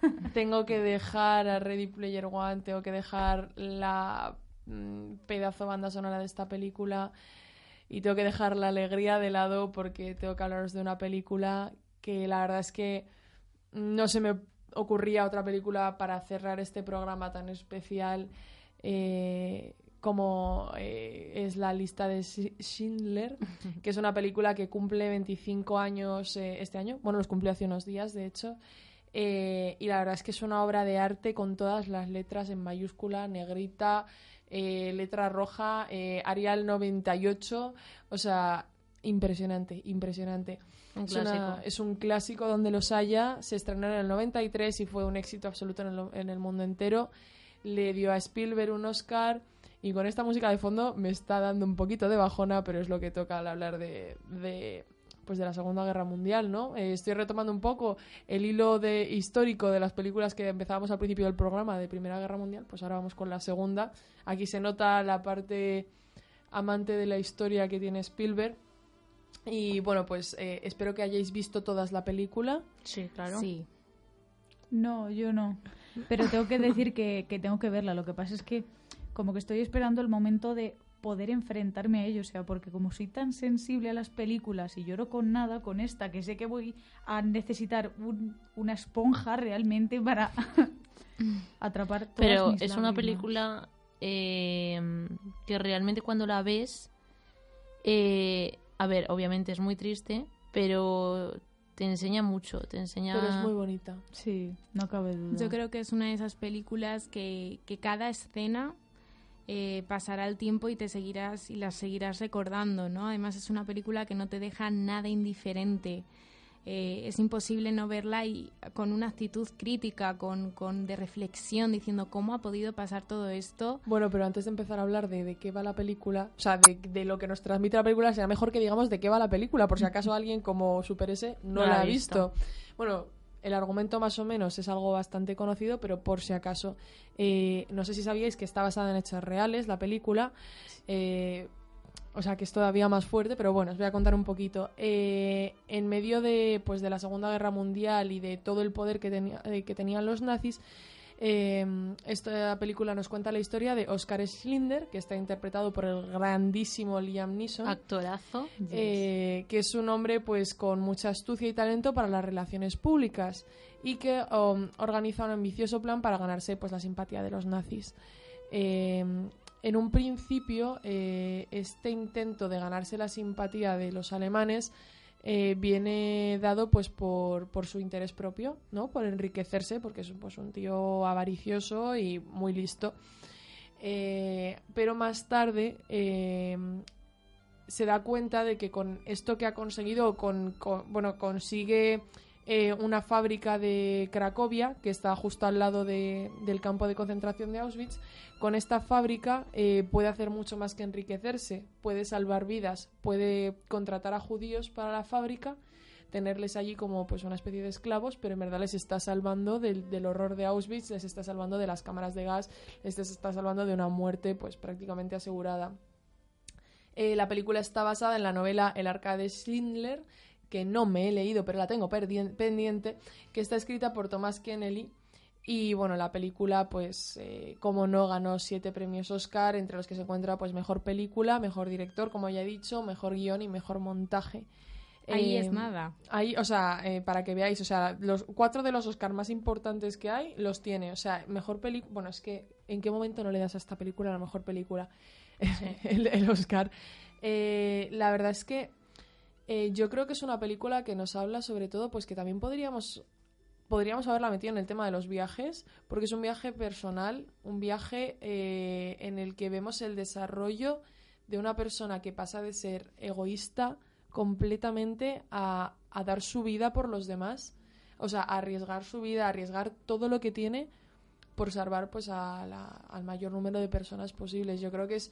(laughs) tengo que dejar a Ready Player One, tengo que dejar la mm, pedazo banda sonora de esta película y tengo que dejar la alegría de lado porque tengo que hablaros de una película que la verdad es que no se me ocurría otra película para cerrar este programa tan especial eh, como eh, es la lista de Schindler, (laughs) que es una película que cumple 25 años eh, este año. Bueno, los cumplió hace unos días, de hecho. Eh, y la verdad es que es una obra de arte con todas las letras en mayúscula, negrita, letra roja, Arial 98. O sea, impresionante, impresionante. Un Es, una- clásico. es un clásico donde los haya. Se estrenó en el 93 y fue un éxito absoluto en el, en el mundo entero. Le dio a Spielberg un Oscar. Y con esta música de fondo me está dando un poquito de bajona, pero es lo que toca al hablar de, de, pues de la Segunda Guerra Mundial, ¿no? Eh, estoy retomando un poco el hilo de, histórico de las películas que empezábamos al principio del programa de Primera Guerra Mundial, pues ahora vamos con la Segunda. Aquí se nota la parte amante de la historia que tiene Spielberg. Y bueno, pues eh, espero que hayáis visto todas la película. Sí, claro. Sí. No, yo no. Pero tengo que decir que, que tengo que verla. Lo que pasa es que como que estoy esperando el momento de poder enfrentarme a ello. O sea, porque como soy tan sensible a las películas y lloro con nada, con esta, que sé que voy a necesitar un- una esponja realmente para (laughs) atrapar todas Pero mis es una película eh, que realmente cuando la ves, eh, a ver, obviamente es muy triste, pero te enseña mucho, te enseña... Pero es muy bonita. Sí, no cabe duda. Yo creo que es una de esas películas que, que cada escena eh, pasará el tiempo y te seguirás y las seguirás recordando, ¿no? Además es una película que no te deja nada indiferente. Eh, es imposible no verla y con una actitud crítica, con, con de reflexión, diciendo cómo ha podido pasar todo esto. Bueno, pero antes de empezar a hablar de, de qué va la película, o sea, de, de lo que nos transmite la película, será mejor que digamos de qué va la película, por si acaso alguien como Super S no, la ha visto. Bueno, el argumento más o menos es algo bastante conocido, pero por si acaso, eh, no sé si sabíais que está basada en hechos reales la película. eh, o sea que es todavía más fuerte, pero bueno, os voy a contar un poquito. Eh, en medio de, pues, de la Segunda Guerra Mundial y de todo el poder que, tenía, eh, que tenían los nazis, eh, esta película nos cuenta la historia de Oscar Schindler, que está interpretado por el grandísimo Liam Neeson. Actorazo. Eh, que es un hombre pues con mucha astucia y talento para las relaciones públicas y que um, organiza un ambicioso plan para ganarse pues la simpatía de los nazis. Eh, en un principio, eh, este intento de ganarse la simpatía de los alemanes eh, viene dado pues por, su interés propio, ¿no? Por enriquecerse, porque es pues, un tío avaricioso y muy listo. Eh, pero más tarde eh, se da cuenta de que con esto que ha conseguido, con, con- bueno, consigue eh, una fábrica de Cracovia, que está justo al lado de- del campo de concentración de Auschwitz. Con esta fábrica eh, puede hacer mucho más que enriquecerse, puede salvar vidas, puede contratar a judíos para la fábrica, tenerles allí como pues una especie de esclavos, pero en verdad les está salvando del, del horror de Auschwitz, les está salvando de las cámaras de gas, les está salvando de una muerte pues prácticamente asegurada. Eh, la película está basada en la novela El arca de Schindler, que no me he leído, pero la tengo pendiente, que está escrita por Thomas Kennedy. Y bueno, la película, pues, eh, como no, ganó siete premios Oscar, entre los que se encuentra, pues, mejor película, mejor director, como ya he dicho, mejor guion y mejor montaje. Ahí Eh, es nada. Ahí, o sea, eh, para que veáis, o sea, los cuatro de los Oscar más importantes que hay los tiene. O sea, mejor película. Bueno, es que, ¿en qué momento no le das a esta película la mejor película? (laughs) el, el Oscar. Eh, la verdad es que eh, yo creo que es una película que nos habla sobre todo, pues que también podríamos podríamos haberla metido en el tema de los viajes, porque es un viaje personal, un viaje eh, en el que vemos el desarrollo de una persona que pasa de ser egoísta completamente a, a dar su vida por los demás. O sea, a arriesgar su vida, a arriesgar todo lo que tiene por salvar pues a la- al mayor número de personas posibles. Yo creo que es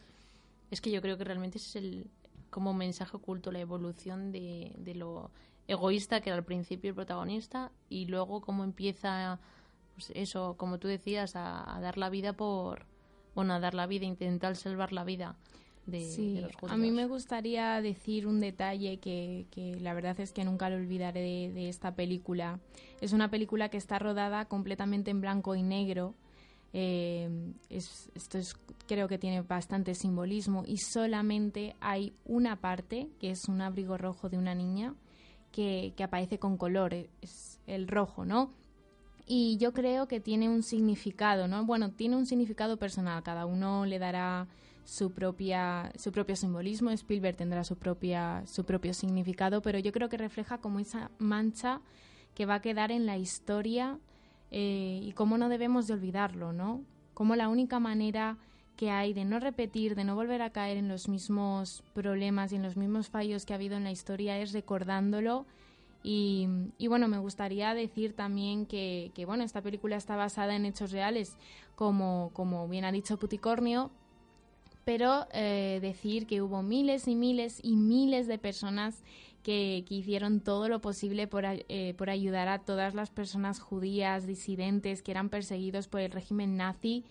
Es que yo creo que realmente ese es el como mensaje oculto, la evolución de, de lo egoísta que era al principio el protagonista y luego cómo empieza, pues eso, como tú decías, a, a dar la vida por, bueno, a dar la vida, intentar salvar la vida de, Sí, de los judíos. a mí me gustaría decir un detalle que, que la verdad es que nunca lo olvidaré de, de esta película. Es una película que está rodada completamente en blanco y negro. Eh, es- esto es, creo que tiene bastante simbolismo y solamente hay una parte, que es un abrigo rojo de una niña, que, que aparece con color, eh, es el rojo, ¿no? Y yo creo que tiene un significado, ¿no? Bueno, tiene un significado personal, cada uno le dará su propia su propio simbolismo, Spielberg tendrá su propia su propio significado, pero yo creo que refleja como esa mancha que va a quedar en la historia eh, y cómo no debemos de olvidarlo, ¿no? Como la única manera que hay de no repetir, de no volver a caer en los mismos problemas y en los mismos fallos que ha habido en la historia es recordándolo y, y bueno, me gustaría decir también que, que, bueno, esta película está basada en hechos reales, como, como bien ha dicho Puticornio, pero eh, decir que hubo miles y miles y miles de personas que, hicieron todo lo posible por, eh, por ayudar a todas las personas judías, disidentes, que eran perseguidos por el régimen nazi.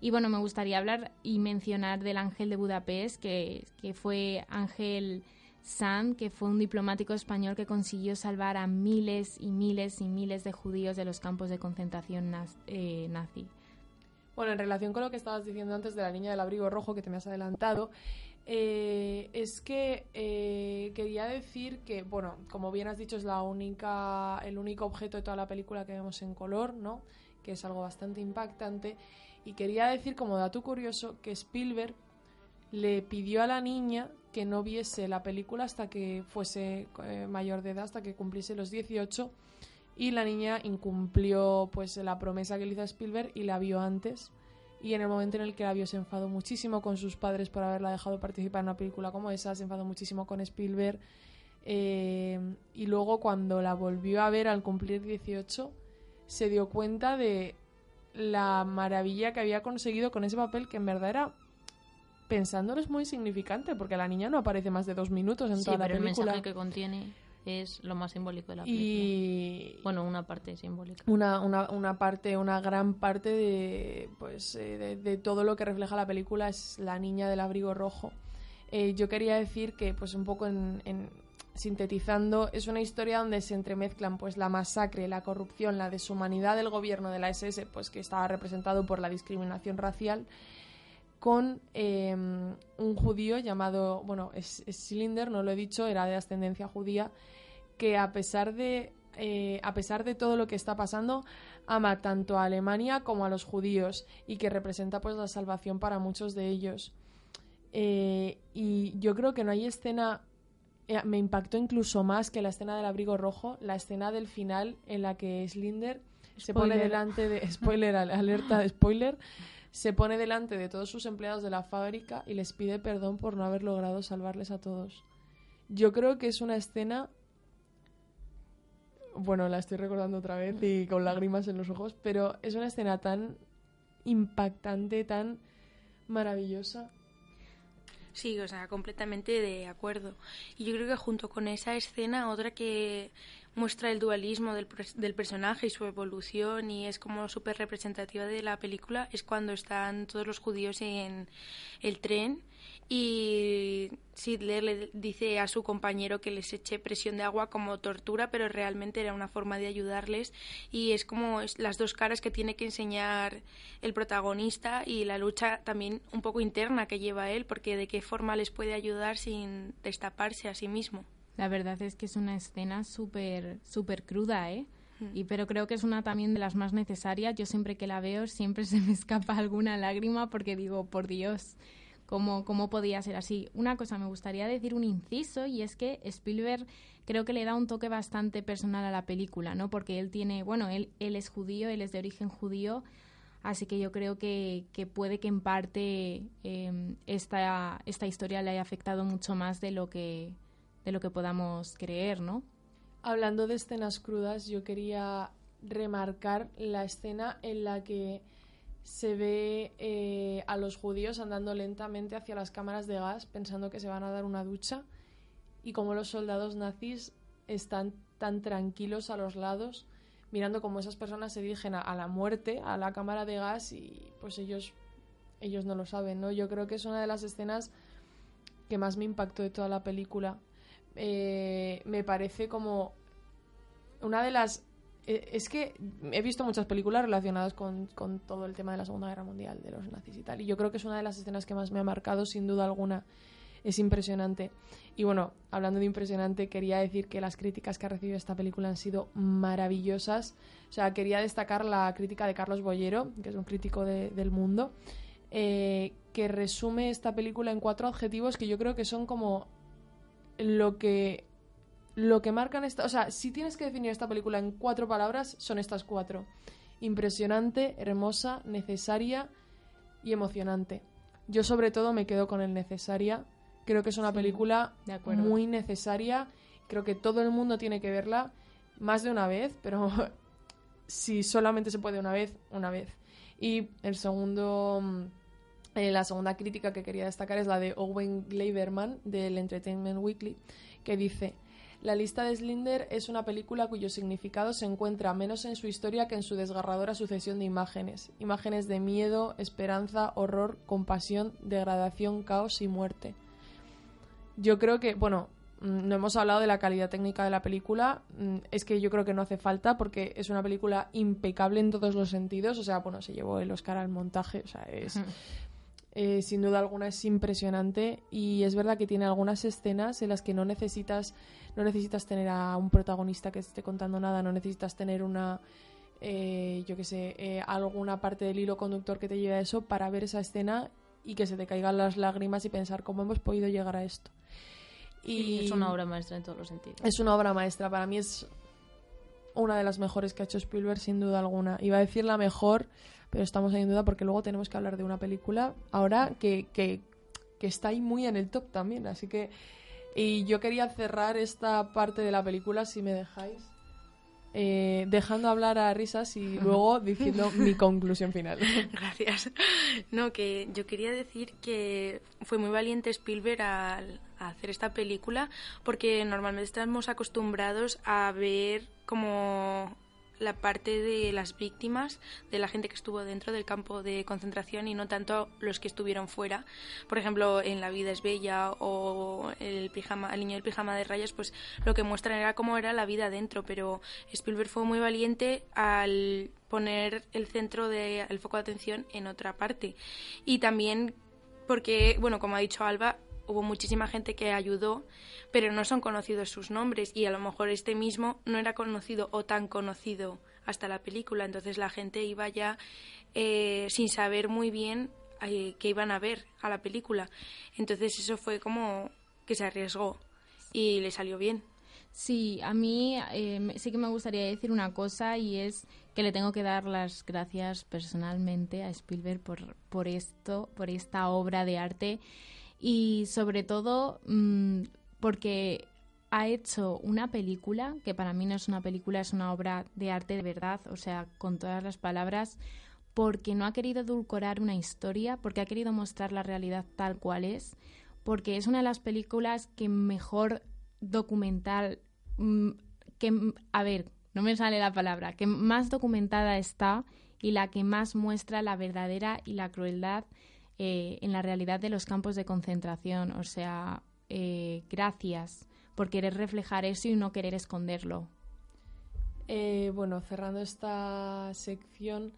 Y bueno, me gustaría hablar y mencionar del Ángel de Budapest, que, que fue Ángel Sand, que fue un diplomático español que consiguió salvar a miles y miles y miles de judíos de los campos de concentración eh, nazi. Bueno, en relación con lo que estabas diciendo antes de la niña del abrigo rojo que te me has adelantado, eh, es que eh, quería decir que, bueno, como bien has dicho, es la única, el único objeto de toda la película que vemos en color, ¿no? Que es algo bastante impactante. Y quería decir, como dato curioso, que Spielberg le pidió a la niña que no viese la película hasta que fuese eh, mayor de edad, hasta que cumpliese los 18 y la niña incumplió pues la promesa que le hizo a Spielberg y la vio antes y en el momento en el que la vio se enfadó muchísimo con sus padres por haberla dejado participar en una película como esa, se enfadó muchísimo con Spielberg eh, y luego cuando la volvió a ver al cumplir 18 se dio cuenta de la maravilla que había conseguido con ese papel que en verdad era pensándolo es muy significante porque la niña no aparece más de dos minutos en Sí, toda la pero el película. mensaje que contiene es lo más simbólico de la película. y Bueno, una parte simbólica. una, una, una parte, una gran parte de, pues, eh, de, de todo lo que refleja la película es la niña del abrigo rojo. Eh, yo quería decir que, pues un poco en, en- sintetizando, es una historia donde se entremezclan pues la masacre, la corrupción, la deshumanidad del gobierno de la SS, pues que estaba representado por la discriminación racial, con eh, un judío llamado, bueno, es, no lo he dicho, era de ascendencia judía, que a pesar de eh, a pesar de todo lo que está pasando ama tanto a Alemania como a los judíos y que representa pues la salvación para muchos de ellos. Eh, y yo creo que no hay escena eh, me impactó incluso más que la escena del abrigo rojo la escena del final en la que Slinder se pone delante de (laughs) spoiler al- alerta de spoiler se pone delante de todos sus empleados de la fábrica y les pide perdón por no haber logrado salvarles a todos yo creo que es una escena bueno, la estoy recordando otra vez y con lágrimas en los ojos, pero es una escena tan impactante, tan maravillosa. Sí, o sea, completamente de acuerdo. Y yo creo que junto con esa escena, otra que muestra el dualismo del, del personaje y su evolución y es como súper representativa de la película, es cuando están todos los judíos en el tren y Sidler le dice a su compañero que les eche presión de agua como tortura, pero realmente era una forma de ayudarles y es como las dos caras que tiene que enseñar el protagonista y la lucha también un poco interna que lleva él, porque de qué forma les puede ayudar sin destaparse a sí mismo. La verdad es que es una escena súper súper cruda, ¿eh? Mm. Y, pero creo que es una también de las más necesarias. Yo siempre que la veo siempre se me (laughs) escapa alguna lágrima porque digo, por Dios, ¿cómo, cómo podía ser así? Una cosa, me gustaría decir un inciso y es que Spielberg creo que le da un toque bastante personal a la película, ¿no? Porque él tiene, bueno, él, él es judío, él es de origen judío, Así que yo creo que, que puede que en parte eh, esta, esta historia le haya afectado mucho más de lo que, de lo que podamos creer, ¿no? Hablando de escenas crudas, yo quería remarcar la escena en la que se ve eh, a los judíos andando lentamente hacia las cámaras de gas pensando que se van a dar una ducha y como los soldados nazis están tan tranquilos a los lados mirando cómo esas personas se dirigen a, a, la muerte, a la cámara de gas y pues ellos ellos no lo saben, ¿no? Yo creo que es una de las escenas que más me impactó de toda la película. Eh, me parece como una de las eh, es que he visto muchas películas relacionadas con, con, todo el tema de la Segunda Guerra Mundial, de los nazis y tal, y yo creo que es una de las escenas que más me ha marcado, sin duda alguna. Es impresionante. Y bueno, hablando de impresionante, quería decir que las críticas que ha recibido esta película han sido maravillosas. O sea, quería destacar la crítica de Carlos Bollero, que es un crítico de, del mundo, eh, que resume esta película en cuatro adjetivos que yo creo que son como lo que lo que marcan esta, o sea, si tienes que definir esta película en cuatro palabras, son estas cuatro. Impresionante, hermosa, necesaria y emocionante. Yo sobre todo me quedo con el necesaria. Creo que es una Sí, película de muy necesaria. Creo que todo el mundo tiene que verla más de una vez, pero (laughs) si solamente se puede una vez, una vez. Y el segundo, mm, eh, la segunda crítica que quería destacar es la de Owen Gleiberman del Entertainment Weekly, que dice la lista de Slinder es una película cuyo significado se encuentra menos en su historia que en su desgarradora sucesión de imágenes. Imágenes de miedo, esperanza, horror, compasión, degradación, caos y muerte. Yo creo que, bueno, mm, no hemos hablado de la calidad técnica de la película. mm, Es que yo creo que no hace falta porque es una película impecable en todos los sentidos. O sea, bueno, se llevó el Oscar al montaje. O sea, es. (laughs) eh, sin duda alguna es impresionante y es verdad que tiene algunas escenas en las que no necesitas no necesitas tener a un protagonista que esté contando nada no necesitas tener una eh, yo que sé eh, alguna parte del hilo conductor que te lleve a eso para ver esa escena y que se te caigan las lágrimas y pensar cómo hemos podido llegar a esto Y es una obra maestra en todos los sentidos. es una obra maestra. Para mí es una de las mejores que ha hecho Spielberg, sin duda alguna. Iba a decir la mejor, pero estamos ahí en duda porque luego tenemos que hablar de una película ahora que, que, que está ahí muy en el top también. Así que. Y yo quería cerrar esta parte de la película, si me dejáis. eh, dejando hablar a risas y (laughs) luego diciendo mi conclusión final. (laughs) Gracias. No, que yo quería decir que fue muy valiente Spielberg al hacer esta película porque normalmente estamos acostumbrados a ver como la parte de las víctimas, de la gente que estuvo dentro del campo de concentración y no tanto los que estuvieron fuera. Por ejemplo, en La vida es bella o el pijama, el niño del pijama de rayas, pues lo que muestran era cómo era la vida dentro, pero Spielberg fue muy valiente al poner el centro de el foco de atención en otra parte. Y también porque, bueno, como ha dicho Alba, hubo muchísima gente que ayudó, pero no son conocidos sus nombres y a lo mejor este mismo no era conocido o tan conocido hasta la película, entonces la gente iba ya eh, sin saber muy bien eh, qué iban a ver a la película. Entonces eso fue como que se arriesgó y le salió bien. Sí, a mí eh, sí que me gustaría decir una cosa y es que le tengo que dar las gracias personalmente a Spielberg por, por esto, por esta obra de arte y sobre todo mm, porque ha hecho una película que para mí no es una película, es una obra de arte de verdad, o sea, con todas las palabras, porque no ha querido edulcorar una historia, porque ha querido mostrar la realidad tal cual es, porque es una de las películas que mejor documental, mm, que, a ver, no me sale la palabra, que más documentada está y la que más muestra la verdadera y la crueldad eh, en la realidad de los campos de concentración. O sea, eh, gracias por querer reflejar eso y no querer esconderlo. Eh, bueno, cerrando esta sección,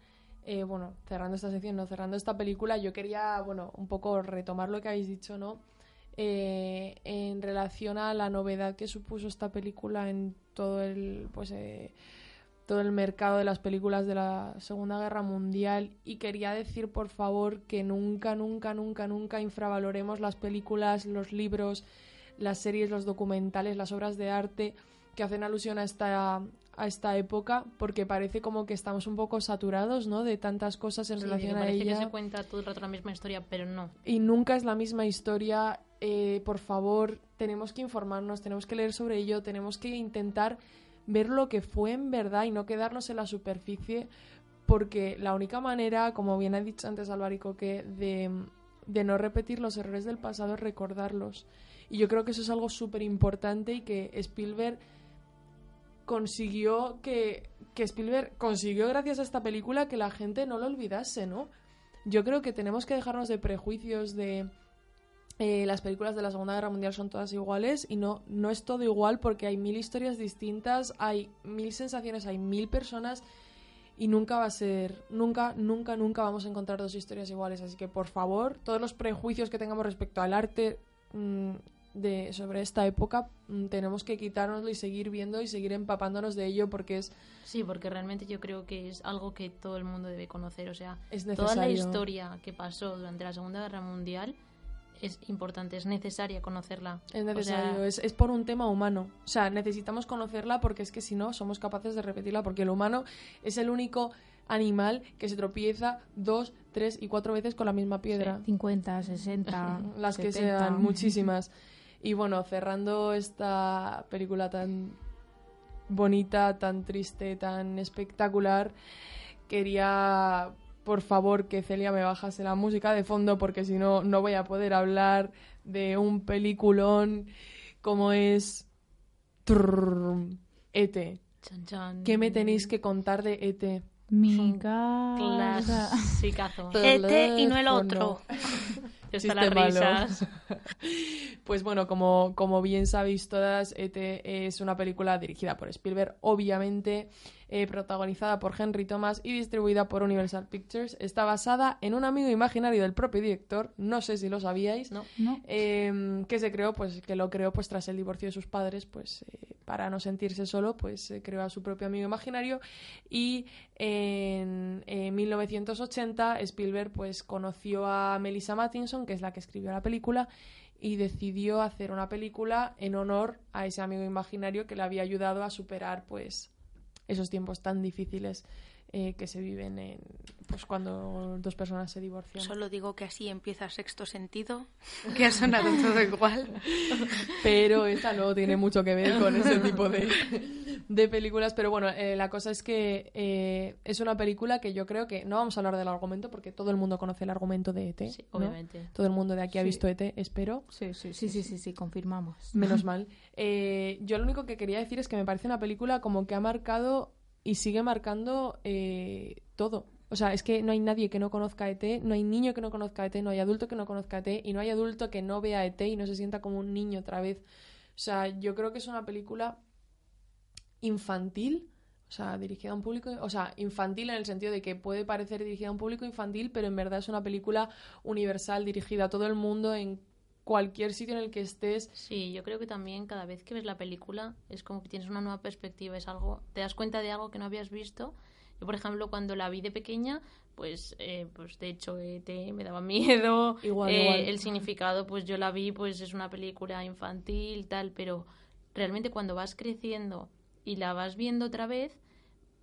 bueno, cerrando esta sección, no, cerrando esta película, yo quería, bueno, un poco retomar lo que habéis dicho, ¿no? En relación a la novedad que supuso esta película en todo el, pues, todo el mercado de las películas de la Segunda Guerra Mundial y quería decir, por favor, que nunca, nunca, nunca, nunca infravaloremos las películas, los libros, las series, los documentales, las obras de arte, que hacen alusión a esta a esta época porque parece como que estamos un poco saturados, ¿no? De tantas cosas en Sí, relación que a parece ella que se cuenta todo el rato la misma historia, pero no. y nunca es la misma historia. Eh, por favor, tenemos que informarnos, tenemos que leer sobre ello, tenemos que intentar ver lo que fue en verdad y no quedarnos en la superficie, porque la única manera, como bien ha dicho antes Álvaro que de, de no repetir los errores del pasado es recordarlos. Y yo creo que eso es algo súper importante y que Spielberg consiguió que, que Spielberg consiguió gracias a esta película que la gente no lo olvidase, ¿no? Yo creo que tenemos que dejarnos de prejuicios de eh, las películas de la Segunda Guerra Mundial son todas iguales y no, no es todo igual porque hay mil historias distintas, hay mil sensaciones, hay mil personas y nunca va a ser, nunca, nunca, nunca vamos a encontrar dos historias iguales. Así que por favor, todos los prejuicios que tengamos respecto al arte mm, de, sobre esta época, mm, tenemos que quitárnoslo y seguir viendo y seguir empapándonos de ello porque es, Sí, porque realmente yo creo que es algo que todo el mundo debe conocer. O sea, es toda la historia que pasó durante la Segunda Guerra Mundial es importante, es necesaria conocerla. Es O sea, necesario, es, es por un tema humano. O sea, necesitamos conocerla porque es que si no, somos capaces de repetirla porque el humano es el único animal que se tropieza dos, tres y cuatro veces con la misma piedra. 50, 60, (laughs) Las que 70. sean, (laughs) muchísimas. Y bueno, cerrando esta película tan bonita, tan triste, tan espectacular, quería, por favor, que Celia me bajase la música de fondo porque si no, no voy a poder hablar de un peliculón como es Trrr, E.T. chan, chan. ¿Qué me tenéis que contar de E.T.? Mi. Clasicazo. (laughs) Este y no el otro. (laughs) Las malo. risas. (laughs) Pues bueno, como, como bien sabéis todas, E.T. es una película dirigida por Spielberg, obviamente eh, protagonizada por Henry Thomas y distribuida por Universal Pictures. Está basada en un amigo imaginario del propio director, no sé si lo sabíais, No. No. eh, que se creó, pues que lo creó pues tras el divorcio de sus padres, pues eh, para no sentirse solo, pues se creó a su propio amigo imaginario y en, eh, 1980 Spielberg pues conoció a Melissa Mattinson, que es la que escribió la película y decidió hacer una película en honor a ese amigo imaginario que le había ayudado a superar pues esos tiempos tan difíciles eh, que se viven en, pues cuando dos personas se divorcian. Solo digo que así empieza sexto sentido, (laughs) que ha sonado todo igual. pero esta no tiene mucho que ver con ese tipo de, de películas. Pero bueno, eh, la cosa es que eh, es una película que yo creo que no vamos a hablar del argumento porque todo el mundo conoce el argumento de ET. Sí, ¿no? obviamente. Todo el mundo de aquí ha Sí. visto ET, espero. Sí, sí, sí, sí, sí, sí, confirmamos. Menos mal. Eh, yo lo único que quería decir es que me parece una película como que ha marcado y sigue marcando eh, todo. O sea, es que no hay nadie que no conozca ET, no hay niño que no conozca ET, no hay adulto que no conozca ET y no hay adulto que no vea ET y no se sienta como un niño otra vez. O sea, yo creo que es una película infantil, o sea, dirigida a un público, o sea, infantil en el sentido de que puede parecer dirigida a un público infantil, pero en verdad es una película universal dirigida a todo el mundo en cualquier sitio en el que estés. Sí, yo creo que también cada vez que ves la película es como que tienes una nueva perspectiva, es algo, te das cuenta de algo que no habías visto. Yo, por ejemplo, cuando la vi de pequeña, pues, eh, pues de hecho, ET me daba miedo. (laughs) Igual, eh, igual. El significado, pues yo la vi, pues es una película infantil, tal, pero realmente cuando vas creciendo y la vas viendo otra vez,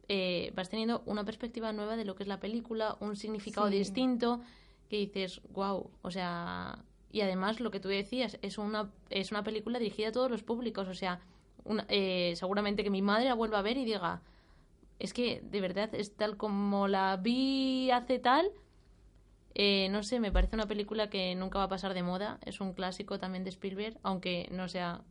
eh, vas teniendo una perspectiva nueva de lo que es la película, un significado Sí. distinto, que dices, wow, o sea, y además lo que tú decías, es una, es una película dirigida a todos los públicos, o sea, una- eh, seguramente que mi madre la vuelva a ver y diga, es que de verdad es tal como la vi hace tal, eh, no sé, me parece una película que nunca va a pasar de moda, es un clásico también de Spielberg, aunque no sea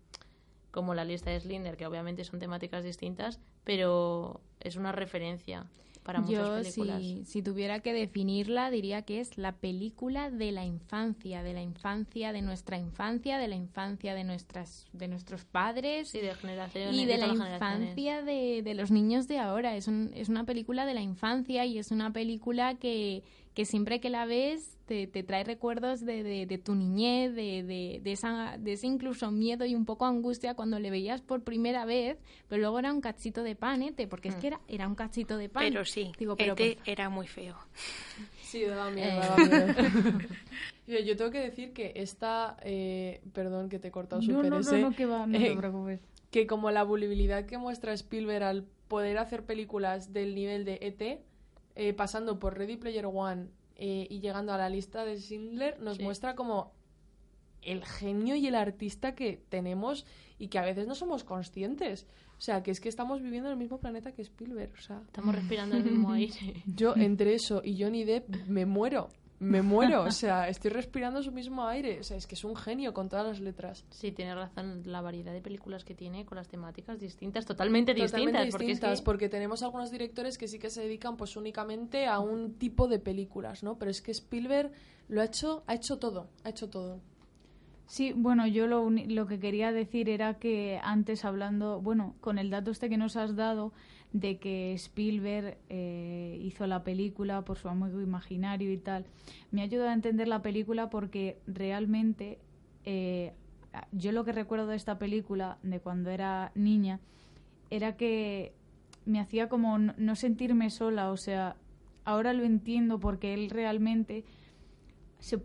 como la lista de Slinder, que obviamente son temáticas distintas, pero es una referencia para muchas Yo, películas. si, si tuviera que definirla, diría que es la película de la infancia, de la infancia de nuestra infancia, de la infancia de nuestras de nuestros padres Sí, de generaciones. y de la infancia de, de los niños de ahora. Es, un- es una película de la infancia y es una película que, que siempre que la ves te, te trae recuerdos de, de- de tu niñez, de, de, de esa, de ese incluso miedo y un poco angustia cuando le veías por primera vez, pero luego era un cachito de pan, ¿eh? porque es que era, era un cachito de pan. Pero sí, Digo, pero ET por era muy feo. Sí, daba miedo, Eh. daba miedo. (laughs) Yo, tengo que decir que esta, eh, perdón que te he cortado No, súper no, no, ese, no, que va, no te preocupes. que como la volubilidad que muestra Spielberg al poder hacer películas del nivel de ET, eh, pasando por Ready Player One eh, y llegando a la lista de Schindler, nos Sí. muestra como el genio y el artista que tenemos y que a veces no somos conscientes. O sea, que es que estamos viviendo en el mismo planeta que Spielberg. O sea, Estamos respirando el mismo (laughs) aire. yo entre eso y Johnny Depp me muero. Me muero. O (laughs) sea, estoy respirando su mismo aire. O sea, es que es un genio con todas las letras. Sí, tiene razón, la variedad de películas que tiene con las temáticas distintas, totalmente, Totalmente distintas. porque es distintas, que- porque tenemos algunos directores que sí que se dedican pues únicamente a un tipo de películas, ¿no? Pero es que Spielberg lo ha hecho, ha hecho todo, ha hecho todo. Sí, bueno, yo lo, lo que quería decir era que antes hablando, bueno, con el dato este que nos has dado de que Spielberg eh, hizo la película por su amigo imaginario y tal, me ha ayudado a entender la película porque realmente eh, yo lo que recuerdo de esta película, de cuando era niña, era que me hacía como no- sentirme sola, o sea, ahora lo entiendo porque él realmente se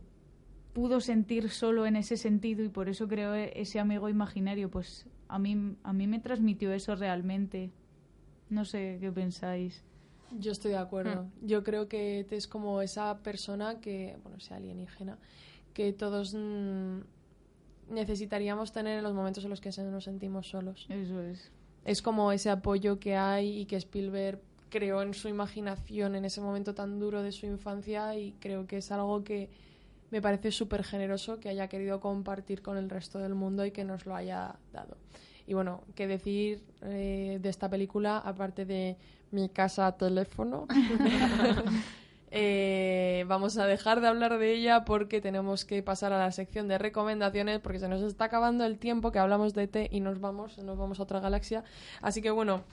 pudo sentir solo en ese sentido y por eso creó e- ese amigo imaginario, pues a mí, a mí me transmitió eso realmente. No sé qué pensáis. Yo estoy de acuerdo. Yo creo que es como esa persona que, bueno, sea alienígena, que todos mm, necesitaríamos tener en los momentos en los que nos sentimos solos. Eso es. Es como ese apoyo que hay y que Spielberg creó en su imaginación en ese momento tan duro de su infancia y creo que es algo que me parece súper generoso que haya querido compartir con el resto del mundo y que nos lo haya dado. Y bueno, qué decir eh, de esta película, aparte de mi casa teléfono. (laughs) (laughs) Eh, vamos a dejar de hablar de ella porque tenemos que pasar a la sección de recomendaciones porque se nos está acabando el tiempo que hablamos de ET y nos vamos, nos vamos a otra galaxia. Así que bueno,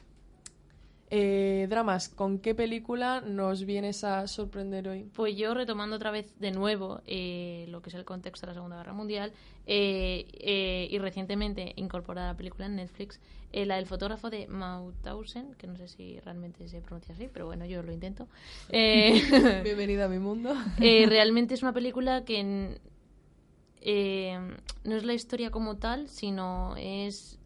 eh, dramas, ¿con qué película nos vienes a sorprender hoy? Pues yo retomando otra vez de nuevo eh, lo que es el contexto de la Segunda Guerra Mundial eh, eh, y recientemente incorporada la película en Netflix, la del fotógrafo de Mauthausen, que no sé si realmente se pronuncia así, pero bueno, yo lo intento. (laughs) (laughs) Bienvenida a mi mundo. realmente es una película que no es la historia como tal, sino es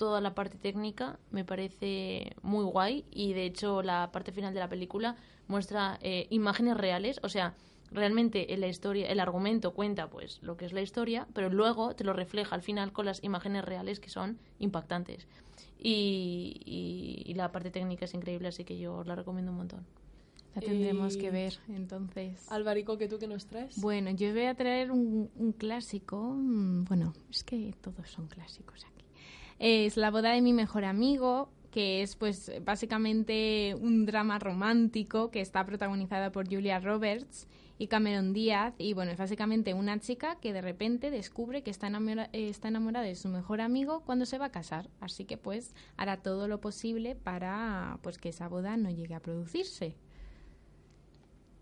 toda la parte técnica. Me parece muy guay y de hecho la parte final de la película muestra eh, imágenes reales, o sea, realmente en la historia, el argumento cuenta pues lo que es la historia, pero luego te lo refleja al final con las imágenes reales que son impactantes. Y, y- y la parte técnica es increíble, así que yo os la recomiendo un montón. La tendremos Y- que ver, entonces. Álvarico, ¿qué tú que nos traes? Bueno, yo voy a traer un, un clásico. mm, Bueno, es que todos son clásicos aquí. Es La boda de mi mejor amigo, que es pues básicamente un drama romántico que está protagonizada por Julia Roberts y Cameron Díaz. Y bueno, es básicamente una chica que de repente descubre que está, enamora- eh, está enamorada de su mejor amigo cuando se va a casar. Así que pues hará todo lo posible para pues que esa boda no llegue a producirse.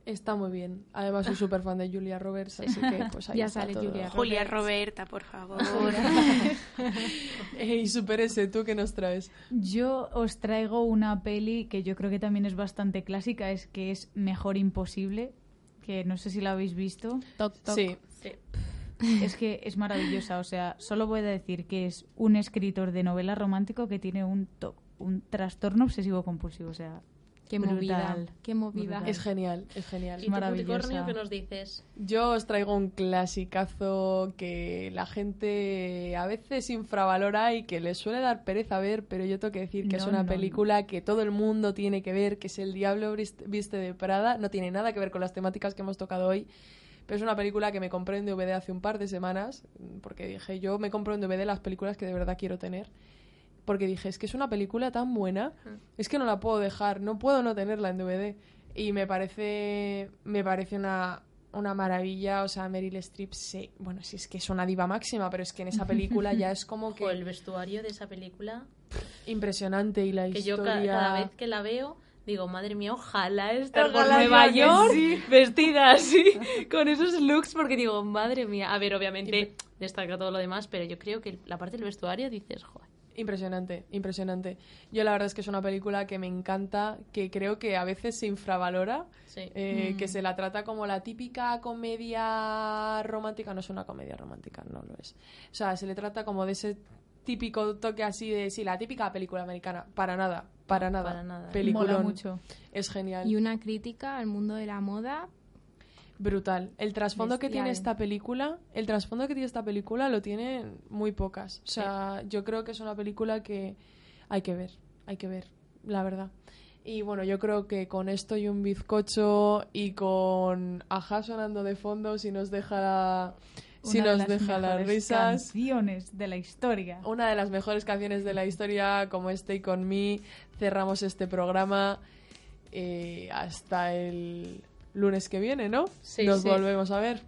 Está muy bien. Además soy súper fan de Julia Roberts, así que (laughs) pues ahí Ya está sale todo. Julia Julia. Roberta, por favor. (laughs) Ey, super ese, ¿tú qué nos traes? Yo os traigo una peli que yo creo que también es bastante clásica, es que es Mejor Imposible, que no sé si la habéis visto. Toc, toc. Sí. Es que es maravillosa, o sea, solo voy a decir que es un escritor de novela romántico que tiene un, to- un trastorno obsesivo compulsivo, o sea, Qué Brutal. movida. Qué movida. Brutal. Es genial, es genial. ¿Y tu qué nos dices? Yo os traigo un clasicazo que la gente a veces infravalora y que le suele dar pereza ver, pero yo tengo que decir que es una no, película que todo el mundo tiene que ver, que es El Diablo Vist- Viste de Prada. No tiene nada que ver con las temáticas que hemos tocado hoy, pero es una película que me compré en DVD hace un par de semanas, porque dije, yo me compro en DVD las películas que de verdad quiero tener. Porque dije, es que es una película tan buena, es que no la puedo dejar, no puedo no tenerla en DVD. Y me parece, me parece una, una maravilla, o sea, Meryl Streep, bueno, sí es que es una diva máxima, pero es que en esa película ya es como (laughs) Ojo, el que vestuario de esa película, impresionante y la que yo ca- historia... cada vez que la veo digo, madre mía, ojalá estar por Nueva yo que York sí. (laughs) vestida así, (laughs) con esos looks, porque digo, madre mía. A ver, obviamente destaca todo lo demás, pero yo creo que la parte del vestuario dices, joder. Impresionante, impresionante. Yo la verdad es que es una película que me encanta, que creo que a veces se infravalora, Sí. eh, que se la trata como la típica comedia romántica. No es una comedia romántica, no lo es. O sea, se le trata como de ese típico toque así de, sí, la típica película americana. Para nada, para nada. para nada. Mola mucho. Es genial. Y una crítica al mundo de la moda. Brutal. El trasfondo que tiene esta película, el trasfondo que tiene esta película lo tienen muy pocas. O sea, yo creo que es una película que hay que ver, hay que ver, la verdad. Y bueno, yo creo que con esto y un bizcocho y con Aja sonando de fondo, si nos deja, si Una de nos las deja las risas. canciones de la historia. Una de las mejores canciones de la historia, como Stay Con Me, cerramos este programa eh, hasta el lunes que viene, ¿no? Sí, Nos sí. volvemos a ver.